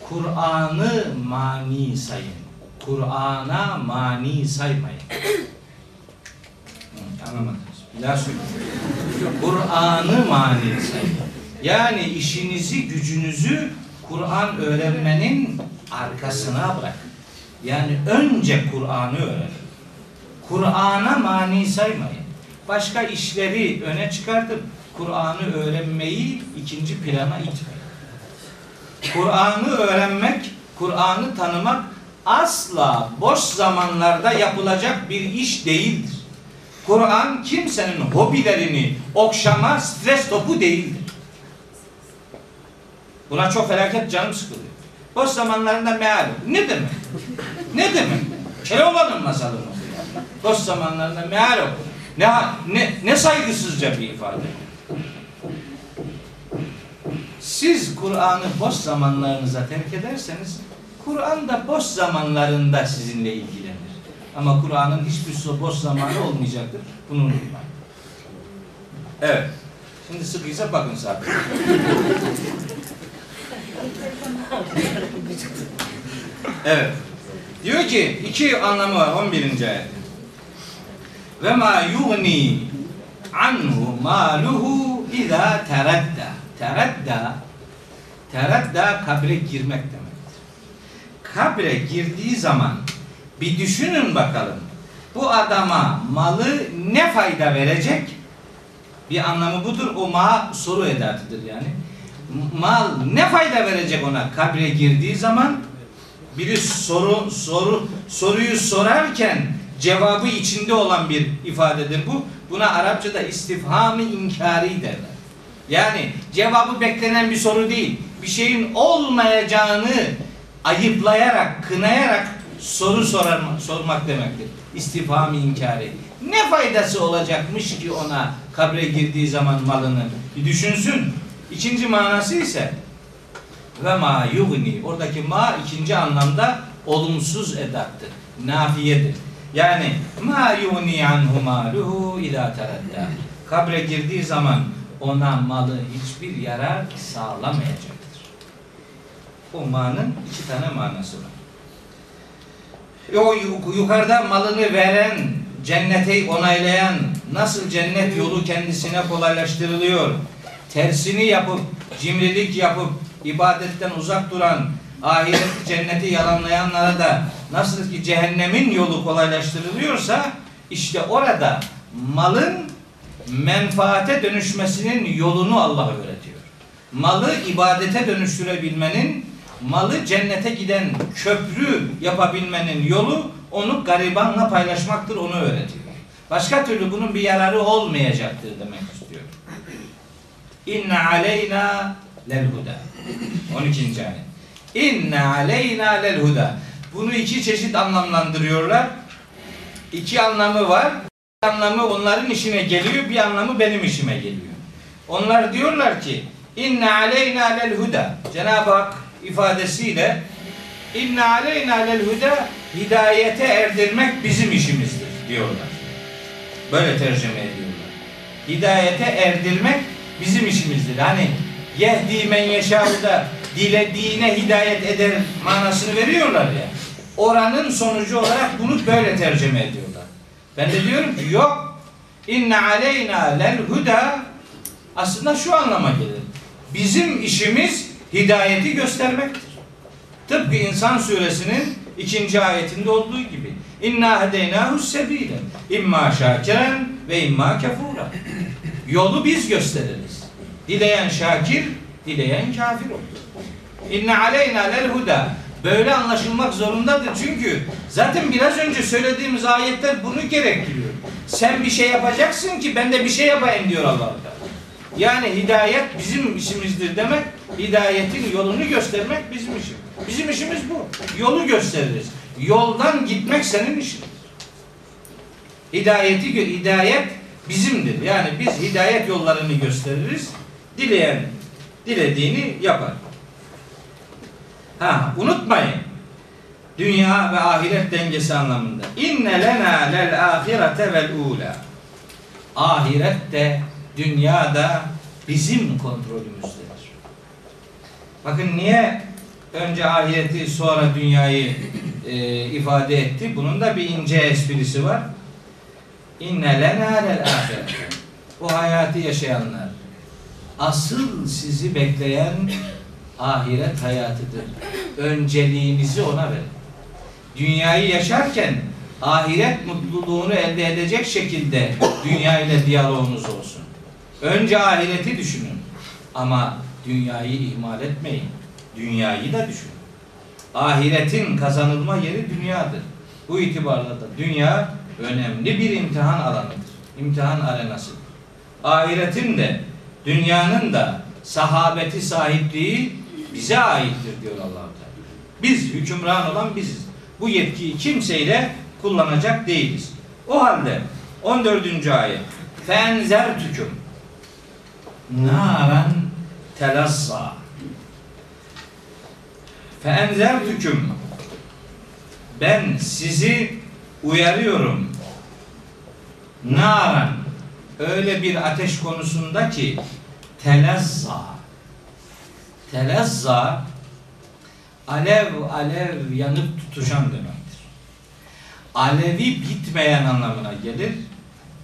Kur'an'ı mani sayın. Kur'an'a mani saymayın. Hı, Anlamadınız. Bir daha söyleyeyim. Kur'an'ı mani sayın. Yani işinizi, gücünüzü Kur'an öğrenmenin arkasına bırakın. Yani önce Kur'an'ı öğrenin. Kur'an'a mani saymayın. Başka işleri öne çıkartıp Kur'an'ı öğrenmeyi ikinci plana itmeyin. Kur'an'ı öğrenmek, Kur'an'ı tanımak asla boş zamanlarda yapılacak bir iş değildir. Kur'an kimsenin hobilerini okşama stres topu değildir. Buna çok felaket canım sıkılıyor. Boş zamanlarında meal. Ne demek? Ne demek? Keloğlan'ın masalı mı? Boş zamanlarında meal oku. Ne, ne, ne saygısızca bir ifade. Siz Kur'an'ı boş zamanlarınıza terk ederseniz Kur'an da boş zamanlarında sizinle ilgilenir. Ama Kur'an'ın hiçbir boş zamanı olmayacaktır. Bunu unutmayın. Evet. Şimdi sıkıysa bakın saat. evet. Diyor ki iki anlamı var 11. ayet. Ve ma yugni anhu maluhu iza teradda. Teradda teradda kabre girmek demektir. Kabre girdiği zaman bir düşünün bakalım. Bu adama malı ne fayda verecek? Bir anlamı budur. O ma soru edatıdır yani. Mal ne fayda verecek ona kabre girdiği zaman? Biri soru soru soruyu sorarken cevabı içinde olan bir ifadedir bu. Buna Arapçada istifham-ı inkari derler. Yani cevabı beklenen bir soru değil. Bir şeyin olmayacağını ayıplayarak, kınayarak soru sorar, sormak demektir. İstifham-ı inkari. Ne faydası olacakmış ki ona kabre girdiği zaman malını? Bir düşünsün. İkinci manası ise ve ma yugni. Oradaki ma ikinci anlamda olumsuz edattır. Nafiyedir. Yani ma yugni anhu maluhu ila. Kabre girdiği zaman ona malı hiçbir yarar sağlamayacaktır. O ma'nın iki tane manası var. O yu- yukarıda malını veren, cennete onaylayan, nasıl cennet yolu kendisine kolaylaştırılıyor, tersini yapıp, cimrilik yapıp, ibadetten uzak duran, ahiret cenneti yalanlayanlara da nasıl ki cehennemin yolu kolaylaştırılıyorsa, işte orada malın menfaate dönüşmesinin yolunu Allah öğretiyor. Malı ibadete dönüştürebilmenin, malı cennete giden köprü yapabilmenin yolu onu garibanla paylaşmaktır, onu öğretiyor. Başka türlü bunun bir yararı olmayacaktır demek istiyor. İnne aleyna lel huda. 12. ayet. İnne aleyna lel huda. Bunu iki çeşit anlamlandırıyorlar. İki anlamı var. Bir anlamı onların işine geliyor, bir anlamı benim işime geliyor. Onlar diyorlar ki inne aleyna lel huda. Cenab-ı Hak ifadesiyle inne aleyna lel huda hidayete erdirmek bizim işimizdir diyorlar. Böyle tercüme ediyorlar. Hidayete erdirmek bizim işimizdir. Hani yehdi men yeşâhu da dilediğine hidayet eder manasını veriyorlar ya. Oranın sonucu olarak bunu böyle tercüme ediyorlar. Ben de diyorum ki yok. İnne aleyna lel huda aslında şu anlama gelir. Bizim işimiz hidayeti göstermektir. Tıpkı İnsan suresinin ikinci ayetinde olduğu gibi. İnna hedeynahu sebile. İmma şakiren ve imma kefura. Yolu biz gösteririz. Dileyen şakir, dileyen kafir olur. İnne aleyna lel huda. Böyle anlaşılmak zorundadır. Çünkü zaten biraz önce söylediğimiz ayetler bunu gerektiriyor. Sen bir şey yapacaksın ki ben de bir şey yapayım diyor Allah. Yani hidayet bizim işimizdir demek, hidayetin yolunu göstermek bizim işimiz. Bizim işimiz bu. Yolu gösteririz. Yoldan gitmek senin işin. Hidayeti hidayet bizimdir. Yani biz hidayet yollarını gösteririz. Dileyen dilediğini yapar. Ha unutmayın. Dünya ve ahiret dengesi anlamında. İnne lena lel ahirete vel ula. Ahiret de dünya da bizim kontrolümüzdedir. Bakın niye önce ahireti sonra dünyayı e, ifade etti? Bunun da bir ince esprisi var. İnne lena lel. Bu hayatı yaşayanlar asıl sizi bekleyen ahiret hayatıdır. Önceliğinizi ona verin. Dünyayı yaşarken ahiret mutluluğunu elde edecek şekilde dünya ile diyaloğunuz olsun. Önce ahireti düşünün. Ama dünyayı ihmal etmeyin. Dünyayı da düşünün. Ahiretin kazanılma yeri dünyadır. Bu itibarla da dünya önemli bir imtihan alanıdır. İmtihan arenasıdır. Ahiretin de dünyanın da sahabeti sahipliği bize aittir diyor allah Teala. Biz hükümran olan biziz. Bu yetkiyi kimseyle kullanacak değiliz. O halde 14. ayet fenzertüküm naran telassa fenzertüküm ben sizi uyarıyorum naran öyle bir ateş konusunda ki telazza telazza alev alev yanıp tutuşan demektir. Alevi bitmeyen anlamına gelir.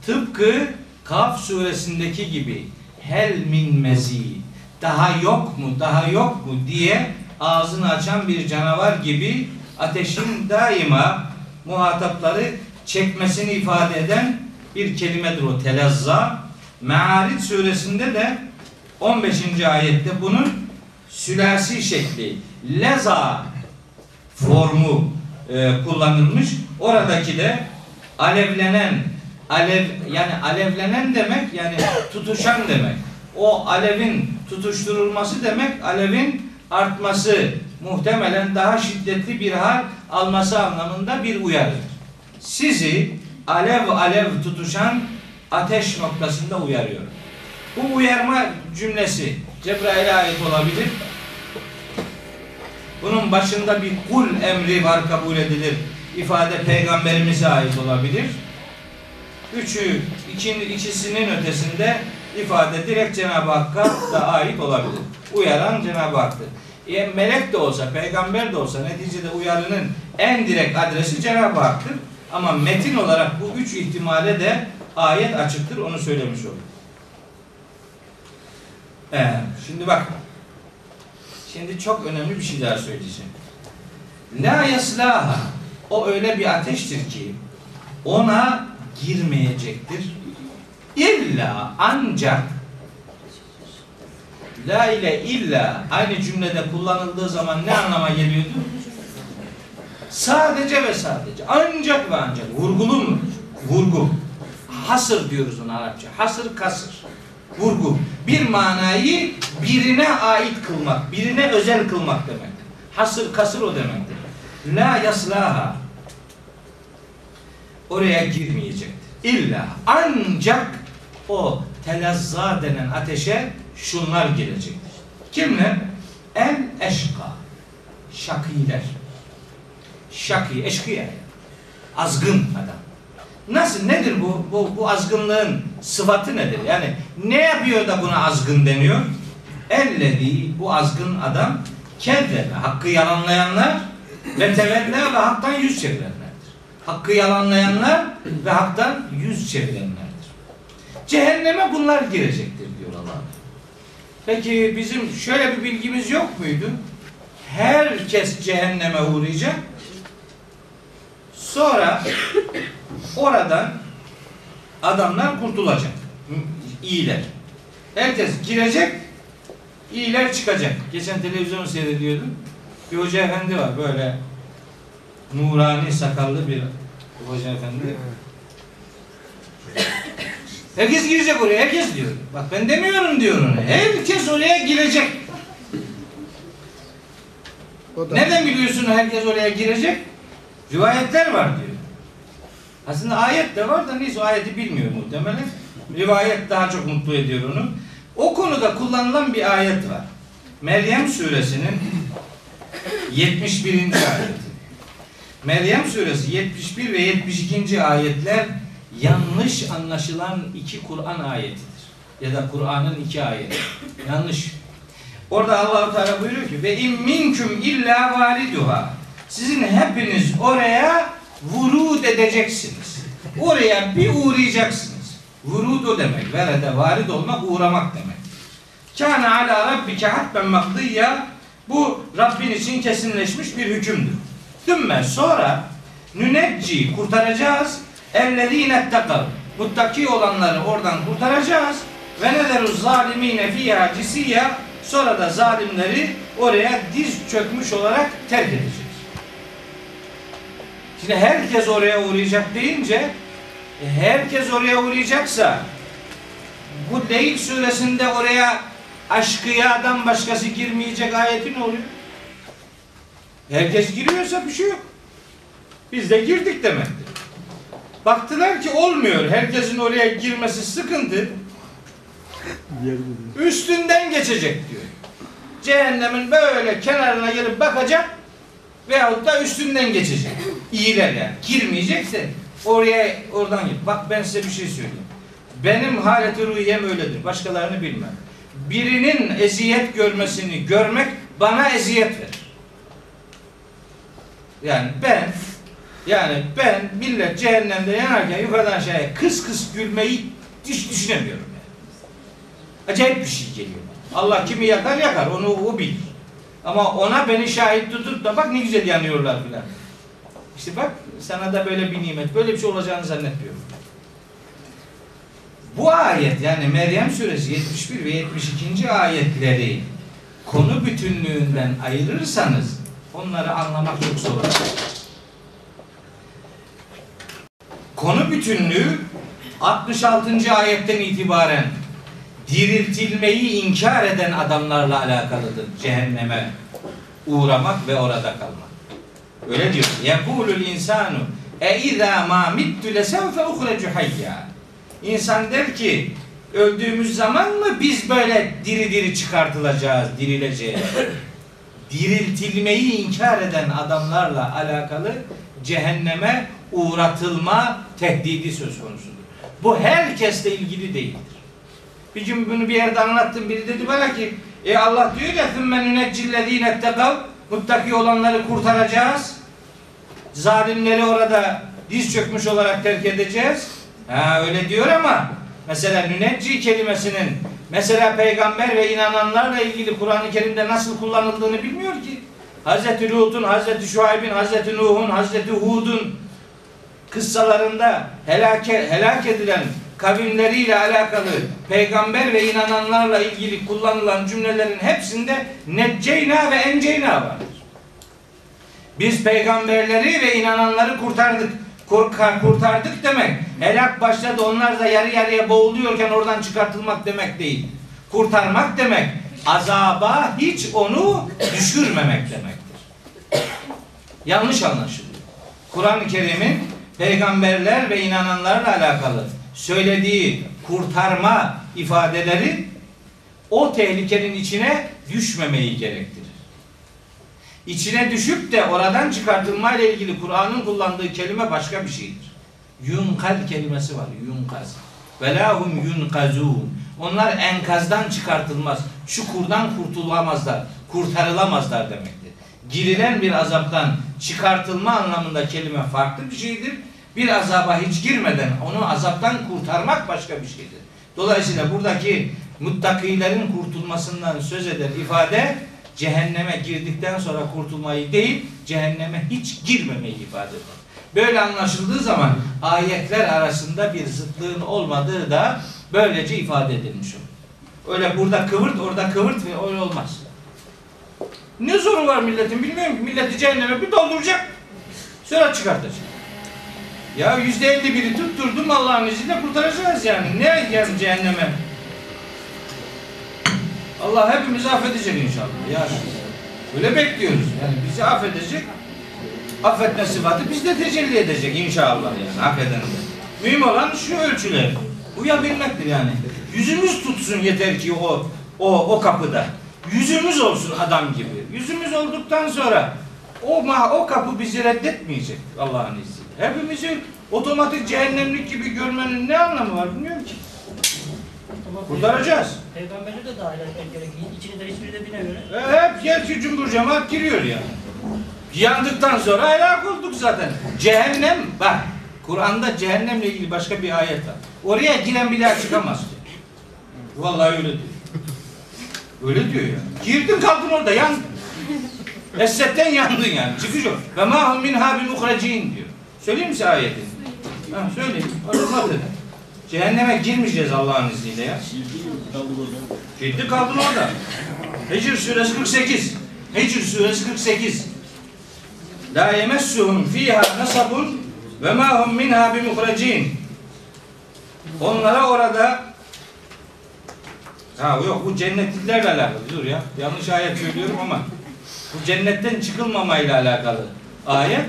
Tıpkı Kaf suresindeki gibi hel min mezid daha yok mu daha yok mu diye ağzını açan bir canavar gibi ateşin daima muhatapları çekmesini ifade eden bir kelimedir o telazza. Me'arid suresinde de 15. ayette bunun sülasi şekli leza formu e, kullanılmış. Oradaki de alevlenen alev yani alevlenen demek yani tutuşan demek. O alevin tutuşturulması demek alevin artması muhtemelen daha şiddetli bir hal alması anlamında bir uyarıdır. Sizi alev alev tutuşan ateş noktasında uyarıyorum. Bu uyarma cümlesi Cebrail'e ait olabilir. Bunun başında bir kul emri var kabul edilir. İfade peygamberimize ait olabilir. Üçü, ikinin, ikisinin ötesinde ifade direkt Cenab-ı Hakk'a da ait olabilir. Uyaran Cenab-ı Hak'tır. E, melek de olsa, peygamber de olsa neticede uyarının en direkt adresi Cenab-ı Hak'tır. Ama metin olarak bu üç ihtimale de ayet açıktır. Onu söylemiş olduk. Ee, şimdi bak. Şimdi çok önemli bir şey daha söyleyeceğim. La yaslaha. O öyle bir ateştir ki ona girmeyecektir. İlla ancak La ile illa aynı cümlede kullanıldığı zaman ne anlama geliyordu? Sadece ve sadece. Ancak ve ancak. Vurgulu mu? Vurgu. Hasır diyoruz ona Arapça. Hasır kasır. Vurgu. Bir manayı birine ait kılmak, birine özel kılmak demektir. Hasır kasır o demektir. La yaslaha. Oraya girmeyecektir. İlla ancak o telazza denen ateşe şunlar girecektir. Kimler? El eşka. Şakiler. Şaki, eşkıya. Azgın adam. Nasıl, nedir bu? Bu, bu azgınlığın sıfatı nedir? Yani ne yapıyor da buna azgın deniyor? Ellezi, bu azgın adam, kezzebe, hakkı yalanlayanlar ve tevella ve haktan yüz çevirenlerdir. Hakkı yalanlayanlar ve haktan yüz çevirenlerdir. Cehenneme bunlar girecektir diyor Allah. Peki bizim şöyle bir bilgimiz yok muydu? Herkes cehenneme uğrayacak. Sonra oradan adamlar kurtulacak. İyiler. Herkes girecek, iyiler çıkacak. Geçen televizyonu seyrediyordum. Bir hoca efendi var böyle nurani sakallı bir hoca efendi. Herkes girecek oraya, herkes diyor. Bak ben demiyorum diyor onu. Herkes oraya girecek. O da Nereden biliyorsun herkes oraya girecek? Rivayetler var diyor. Aslında ayet de var da neyse o ayeti bilmiyor muhtemelen. Rivayet daha çok mutlu ediyor onu. O konuda kullanılan bir ayet var. Meryem suresinin 71. ayeti. Meryem suresi 71 ve 72. ayetler yanlış anlaşılan iki Kur'an ayetidir. Ya da Kur'an'ın iki ayeti. Yanlış. Orada Allahu Teala buyuruyor ki ve in minkum illa validuha. Sizin hepiniz oraya vurud edeceksiniz. Oraya bir uğrayacaksınız. Vurud o demek. Verede varid olmak uğramak demek. Kâne ala rabbike hatben makdiyya bu Rabbin için kesinleşmiş bir hükümdür. Dümme sonra nünecci kurtaracağız. Ellezîne ettekav. Muttaki olanları oradan kurtaracağız. Ve nederu zalimine fiyâ cisiyya. Sonra da zalimleri oraya diz çökmüş olarak terk edeceğiz. Şimdi herkes oraya uğrayacak deyince e, herkes oraya uğrayacaksa bu değil suresinde oraya aşkıyadan başkası girmeyecek ayeti ne oluyor? Herkes giriyorsa bir şey yok. Biz de girdik demektir. Baktılar ki olmuyor. Herkesin oraya girmesi sıkıntı. Üstünden geçecek diyor. Cehennemin böyle kenarına gelip bakacak veyahut da üstünden geçecek. İyiler yani. Girmeyecekse oraya oradan git. Bak ben size bir şey söyleyeyim. Benim haleti ruhiyem öyledir. Başkalarını bilmem. Birinin eziyet görmesini görmek bana eziyet verir. Yani ben yani ben millet cehennemde yanarken yukarıdan aşağıya kıs kıs gülmeyi hiç düşünemiyorum yani. Acayip bir şey geliyor. Allah kimi yakar yakar onu o bilir. Ama ona beni şahit tutup da bak ne güzel yanıyorlar filan. İşte bak sana da böyle bir nimet. Böyle bir şey olacağını zannetmiyorum. Bu ayet yani Meryem suresi 71 ve 72. ayetleri konu bütünlüğünden ayırırsanız onları anlamak çok zor. Konu bütünlüğü 66. ayetten itibaren diriltilmeyi inkar eden adamlarla alakalıdır. Cehenneme uğramak ve orada kalmak. Öyle diyor. Yekulul insanu e izâ mâ mittu lesevfe uhrecu hayya. İnsan der ki öldüğümüz zaman mı biz böyle diri diri çıkartılacağız, dirileceğiz? Diriltilmeyi inkar eden adamlarla alakalı cehenneme uğratılma tehdidi söz konusudur. Bu herkesle ilgili değildir. Bir gün bunu bir yerde anlattım. Biri dedi bana ki e Allah diyor ya ثُمَّ نُنَجِّ الَّذ۪ينَ اتَّقَوْا Muttaki olanları kurtaracağız. Zalimleri orada diz çökmüş olarak terk edeceğiz. Ha öyle diyor ama mesela nünecci kelimesinin mesela peygamber ve inananlarla ilgili Kur'an-ı Kerim'de nasıl kullanıldığını bilmiyor ki. Hazreti Lut'un, Hazreti Şuayb'in, Hazreti Nuh'un, Hazreti Hud'un kıssalarında helak, helak edilen kavimleriyle alakalı peygamber ve inananlarla ilgili kullanılan cümlelerin hepsinde necceyna ve enceyna vardır. Biz peygamberleri ve inananları kurtardık. Kur- kurtardık demek. Helak başladı onlar da yarı yarıya boğuluyorken oradan çıkartılmak demek değil. Kurtarmak demek azaba hiç onu düşürmemek demektir. Yanlış anlaşılıyor. Kur'an-ı Kerim'in peygamberler ve inananlarla alakalı söylediği kurtarma ifadeleri o tehlikenin içine düşmemeyi gerektirir. İçine düşüp de oradan çıkartılma ile ilgili Kur'an'ın kullandığı kelime başka bir şeydir. Yunkaz kelimesi var. Yunkaz. Velahum yunkazun. Onlar enkazdan çıkartılmaz. Çukurdan kurtulamazlar. Kurtarılamazlar demektir. Girilen bir azaptan çıkartılma anlamında kelime farklı bir şeydir. Bir azaba hiç girmeden onu azaptan kurtarmak başka bir şeydir. Dolayısıyla buradaki muttakilerin kurtulmasından söz eden ifade cehenneme girdikten sonra kurtulmayı değil, cehenneme hiç girmemeyi ifade eder. Böyle anlaşıldığı zaman ayetler arasında bir zıtlığın olmadığı da böylece ifade edilmiş olur. Öyle burada kıvırt, orada kıvırt ve öyle olmaz. Ne zoru var milletin bilmiyorum ki. Milleti cehenneme bir dolduracak, sonra çıkartacak. Ya yüzde elli biri tutturdum Allah'ın izniyle kurtaracağız yani. Ne yani cehenneme? Allah hepimizi affedecek inşallah. Ya öyle bekliyoruz. Yani bizi affedecek. Affetme sıfatı bizde tecelli edecek inşallah yani affeden de. Mühim olan şu ölçüler. Uyabilmektir yani. Yüzümüz tutsun yeter ki o o o kapıda. Yüzümüz olsun adam gibi. Yüzümüz olduktan sonra o o kapı bizi reddetmeyecek Allah'ın izniyle. Hepimizi otomatik cehennemlik gibi görmenin ne anlamı var bilmiyorum ki. Kurtaracağız. Peygamberleri de dahil etmek gerekiyor. İçine de hiçbiri de bine göre. E, hep gerçi cümbür cemaat giriyor yani. Yandıktan sonra helak olduk zaten. Cehennem bak Kur'an'da cehennemle ilgili başka bir ayet var. Oraya giren bir daha çıkamaz diyor. Vallahi öyle diyor. Öyle diyor ya. Girdin kaldın orada yandın. Essetten yandın yani. Çıkış yok. Ve ma hum minha bimuhracin diyor. Söyleyeyim mi size ayeti? Ha, söyleyeyim. Edin. Cehenneme girmeyeceğiz Allah'ın izniyle ya. Gitti kaldın orada. Hicr suresi 48. Hicr suresi 48. La yemessuhum fiha nasabun ve ma hum minha bimuhracin. Onlara orada Ha yok bu cennetliklerle alakalı. Dur ya. Yanlış ayet söylüyorum ama bu cennetten çıkılmamayla alakalı ayet.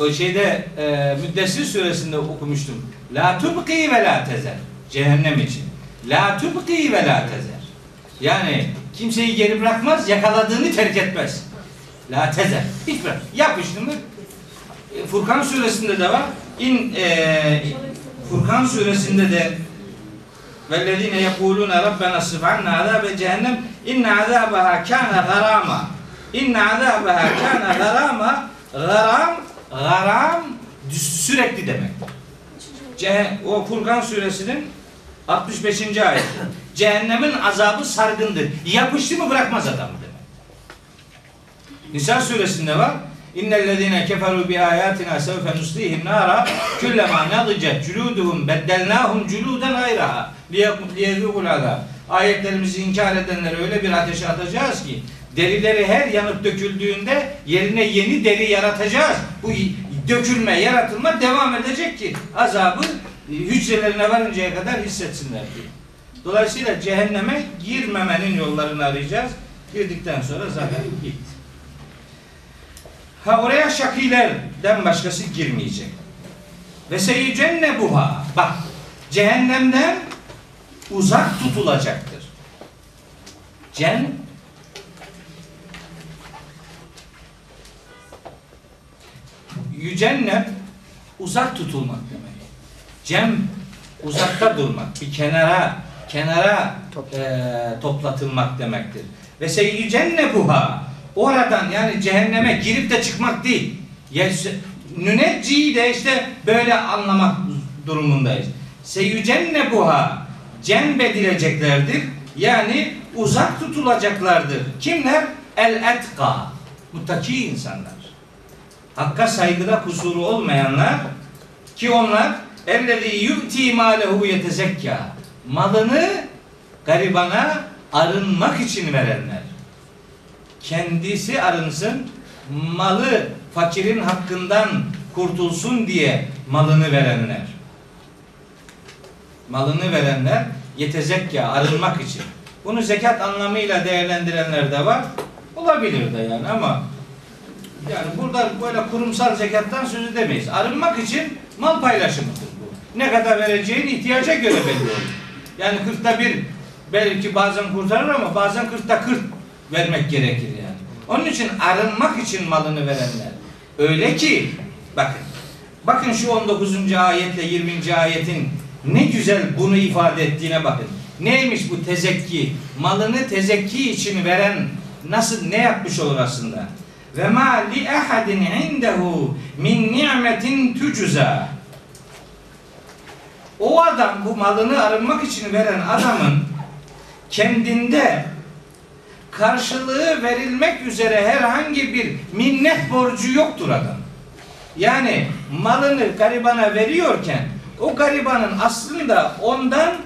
O şeyde e, Müddessir suresinde okumuştum. La tubqi ve la tezer. Cehennem için. La tubqi ve la tezer. Yani kimseyi geri bırakmaz, yakaladığını terk etmez. La tezer. Hiç bırak. Yapıştı mı? E, Furkan suresinde de var. İn e, Furkan suresinde de وَالَّذ۪ينَ يَقُولُونَ رَبَّنَا صِفْ عَنَّا عَذَابَ جَهَنَّمْ اِنَّ عَذَابَهَا كَانَ غَرَامًا اِنَّ عَذَابَهَا كَانَ غَرَامًا Garam, garam sürekli demek. Ce o Furkan suresinin 65. ayet. Cehennemin azabı sargındır. Yapıştı mı bırakmaz adamı demek. Nisa suresinde var. İnnellezine keferu bi ayatina sevfe nuslihim nara kullama nadicet culuduhum beddelnahum culuden gayraha liyekul azab. Ayetlerimizi inkar edenlere öyle bir ateşe atacağız ki derileri her yanıp döküldüğünde yerine yeni deri yaratacağız. Bu dökülme, yaratılma devam edecek ki azabı hücrelerine varıncaya kadar hissetsinler diye. Dolayısıyla cehenneme girmemenin yollarını arayacağız. Girdikten sonra zaten gitti. Ha oraya şakilerden başkası girmeyecek. Ve seyyücenne buha. Bak cehennemden uzak tutulacaktır. Cen yücennem uzak tutulmak demek. Cem uzakta durmak, bir kenara kenara e, toplatılmak demektir. Ve seyyücenne buha oradan yani cehenneme girip de çıkmak değil. Nünecciyi de işte böyle anlamak durumundayız. Seyyücenne buha cembedileceklerdir. Yani uzak tutulacaklardır. Kimler? El etka. Muttaki insanlar. Hakka saygıda kusuru olmayanlar ki onlar ellezî yu'ti mâlehu yetezekka. Malını garibana arınmak için verenler kendisi arınsın, malı fakirin hakkından kurtulsun diye malını verenler. Malını verenler yetezekya arınmak için. Bunu zekat anlamıyla değerlendirenler de var. Olabilir de yani ama yani burada böyle kurumsal zekattan söz edemeyiz. Arınmak için mal paylaşımıdır bu. Ne kadar vereceğin ihtiyaca göre belli olur. Yani kırkta bir belki bazen kurtarır ama bazen kırkta kırk vermek gerekir yani. Onun için arınmak için malını verenler. Öyle ki bakın bakın şu 19. ayetle 20. ayetin ne güzel bunu ifade ettiğine bakın. Neymiş bu tezekki? Malını tezekki için veren nasıl ne yapmış olur aslında? Ve ma li ahadin indehu min ni'metin tucuza. O adam bu malını arınmak için veren adamın kendinde karşılığı verilmek üzere herhangi bir minnet borcu yoktur adam. Yani malını garibana veriyorken o garibanın aslında ondan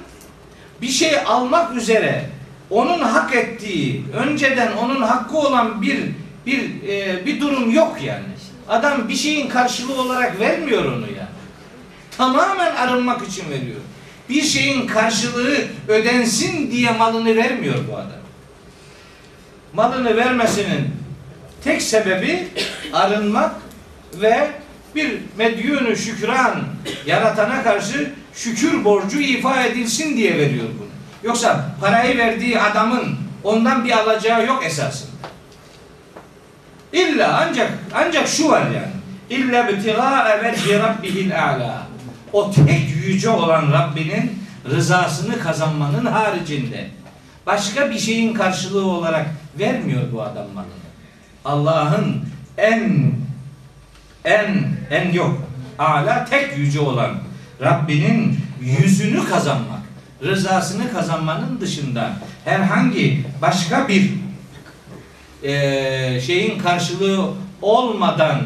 bir şey almak üzere onun hak ettiği, önceden onun hakkı olan bir bir e, bir durum yok yani. Adam bir şeyin karşılığı olarak vermiyor onu yani. Tamamen arınmak için veriyor. Bir şeyin karşılığı ödensin diye malını vermiyor bu adam malını vermesinin tek sebebi arınmak ve bir medyunu şükran yaratana karşı şükür borcu ifa edilsin diye veriyor bunu. Yoksa parayı verdiği adamın ondan bir alacağı yok esasında. İlla ancak ancak şu var yani. İlla bitiga vechi rabbihil a'la. O tek yüce olan Rabbinin rızasını kazanmanın haricinde başka bir şeyin karşılığı olarak vermiyor bu adam malını. Allah'ın en en en yok. Ala tek yüce olan Rabbinin yüzünü kazanmak, rızasını kazanmanın dışında herhangi başka bir e, şeyin karşılığı olmadan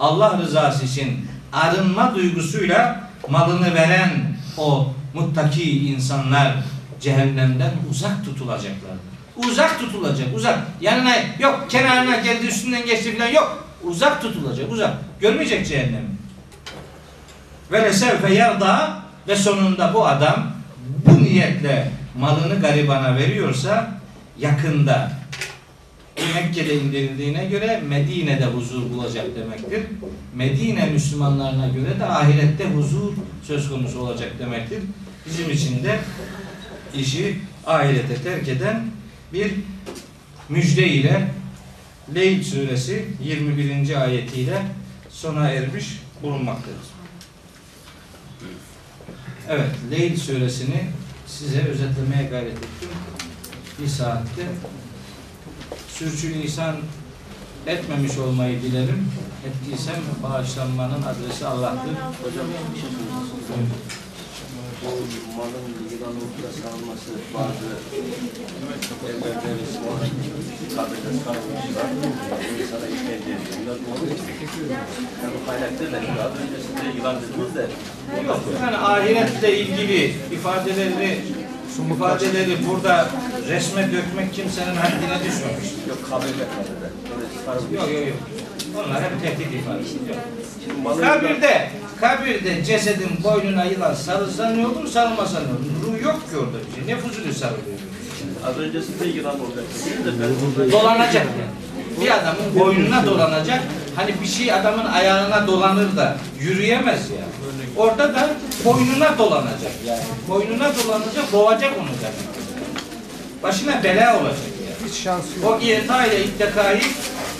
Allah rızası için arınma duygusuyla malını veren o muttaki insanlar cehennemden uzak tutulacaklardır. Uzak tutulacak, uzak. Yanına yok, kenarına geldi, üstünden geçti falan yok. Uzak tutulacak, uzak. Görmeyecek cehennemi. Ve lesevfe yarda ve sonunda bu adam bu niyetle malını garibana veriyorsa yakında Mekke'de indirildiğine göre Medine'de huzur bulacak demektir. Medine Müslümanlarına göre de ahirette huzur söz konusu olacak demektir. Bizim için de işi ahirete terk eden bir müjde ile Leyl suresi 21. ayetiyle sona ermiş bulunmaktadır. Evet, Leyl suresini size özetlemeye gayret ettim. Bir saatte sürçülisan etmemiş olmayı dilerim. Ettiysem bağışlanmanın adresi Allah'tır. Hocam bir şey sorayım. Bu malın yılan ortada sarılması bazı evlerde Müslüman kabirde sarılmışlar. İnsana işkence ediyor. Bunlar doğru? Yani bu kaynaklarla az öncesinde yılan dediniz de Yok, yani ahiretle ilgili ifadeleri ifadeleri burada resme dökmek kimsenin haddine düşmemiş. yok. Böyle sarılmış. Yok yok yok. Onlar hep tehdit ifadesi. Kabirde, kabirde cesedin boynuna yılan sarılsa ne olur, sarılmasa ne olur? Ruh yok ki orada bir şey. Ne fuzuli sarılıyor? az öncesinde yılan olacak. Dolanacak yani. Bir adamın boynuna dolanacak. Hani bir şey adamın ayağına dolanır da yürüyemez ya. Orada da boynuna dolanacak yani. Boynuna dolanacak, boğacak onu demek. Başına bela olacak yani. Hiç şansı yok. O İETA ile İtteka'yı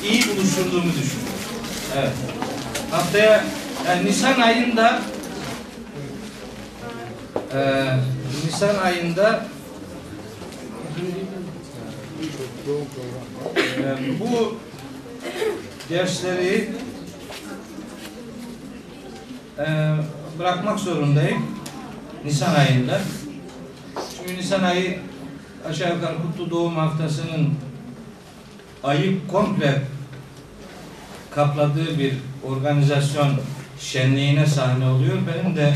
iyi buluşturduğumu düşünüyorum. Evet. Haftaya yani Nisan ayında e, Nisan ayında e, bu dersleri e, bırakmak zorundayım. Nisan ayında. Çünkü Nisan ayı aşağı yukarı Kutlu Doğum Haftası'nın ayı komple kapladığı bir organizasyon şenliğine sahne oluyor. Benim de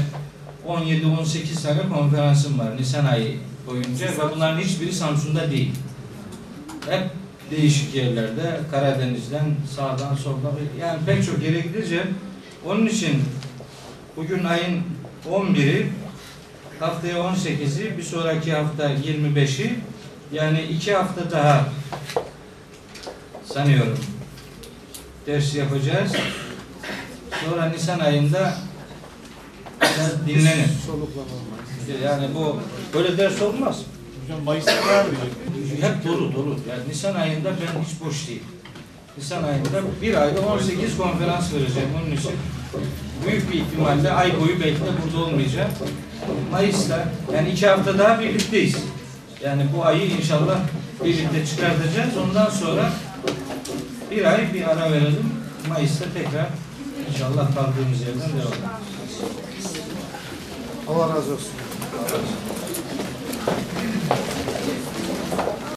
17-18 tane konferansım var Nisan ayı boyunca ve bunların hiçbiri Samsun'da değil. Hep değişik yerlerde, Karadeniz'den, sağdan, soldan, yani pek çok yere gideceğim. Onun için bugün ayın 11'i, haftaya 18'i, bir sonraki hafta 25'i, yani iki hafta daha sanıyorum ders yapacağız. Sonra Nisan ayında olmaz. Yani bu böyle ders olmaz. Hocam Mayıs'ta mıydı? Hep dolu dolu. Yani Nisan ayında ben hiç boş değil. Nisan ayında bir ayda 18 konferans vereceğim onun için. Büyük bir ihtimalle ay boyu belki de burada olmayacağım. Mayıs'ta yani iki hafta daha birlikteyiz. Yani bu ayı inşallah birlikte çıkartacağız. Ondan sonra bir ay bir ara verelim. Mayıs'ta tekrar inşallah kaldığımız yerden devam edeceğiz. Allah razı olsun.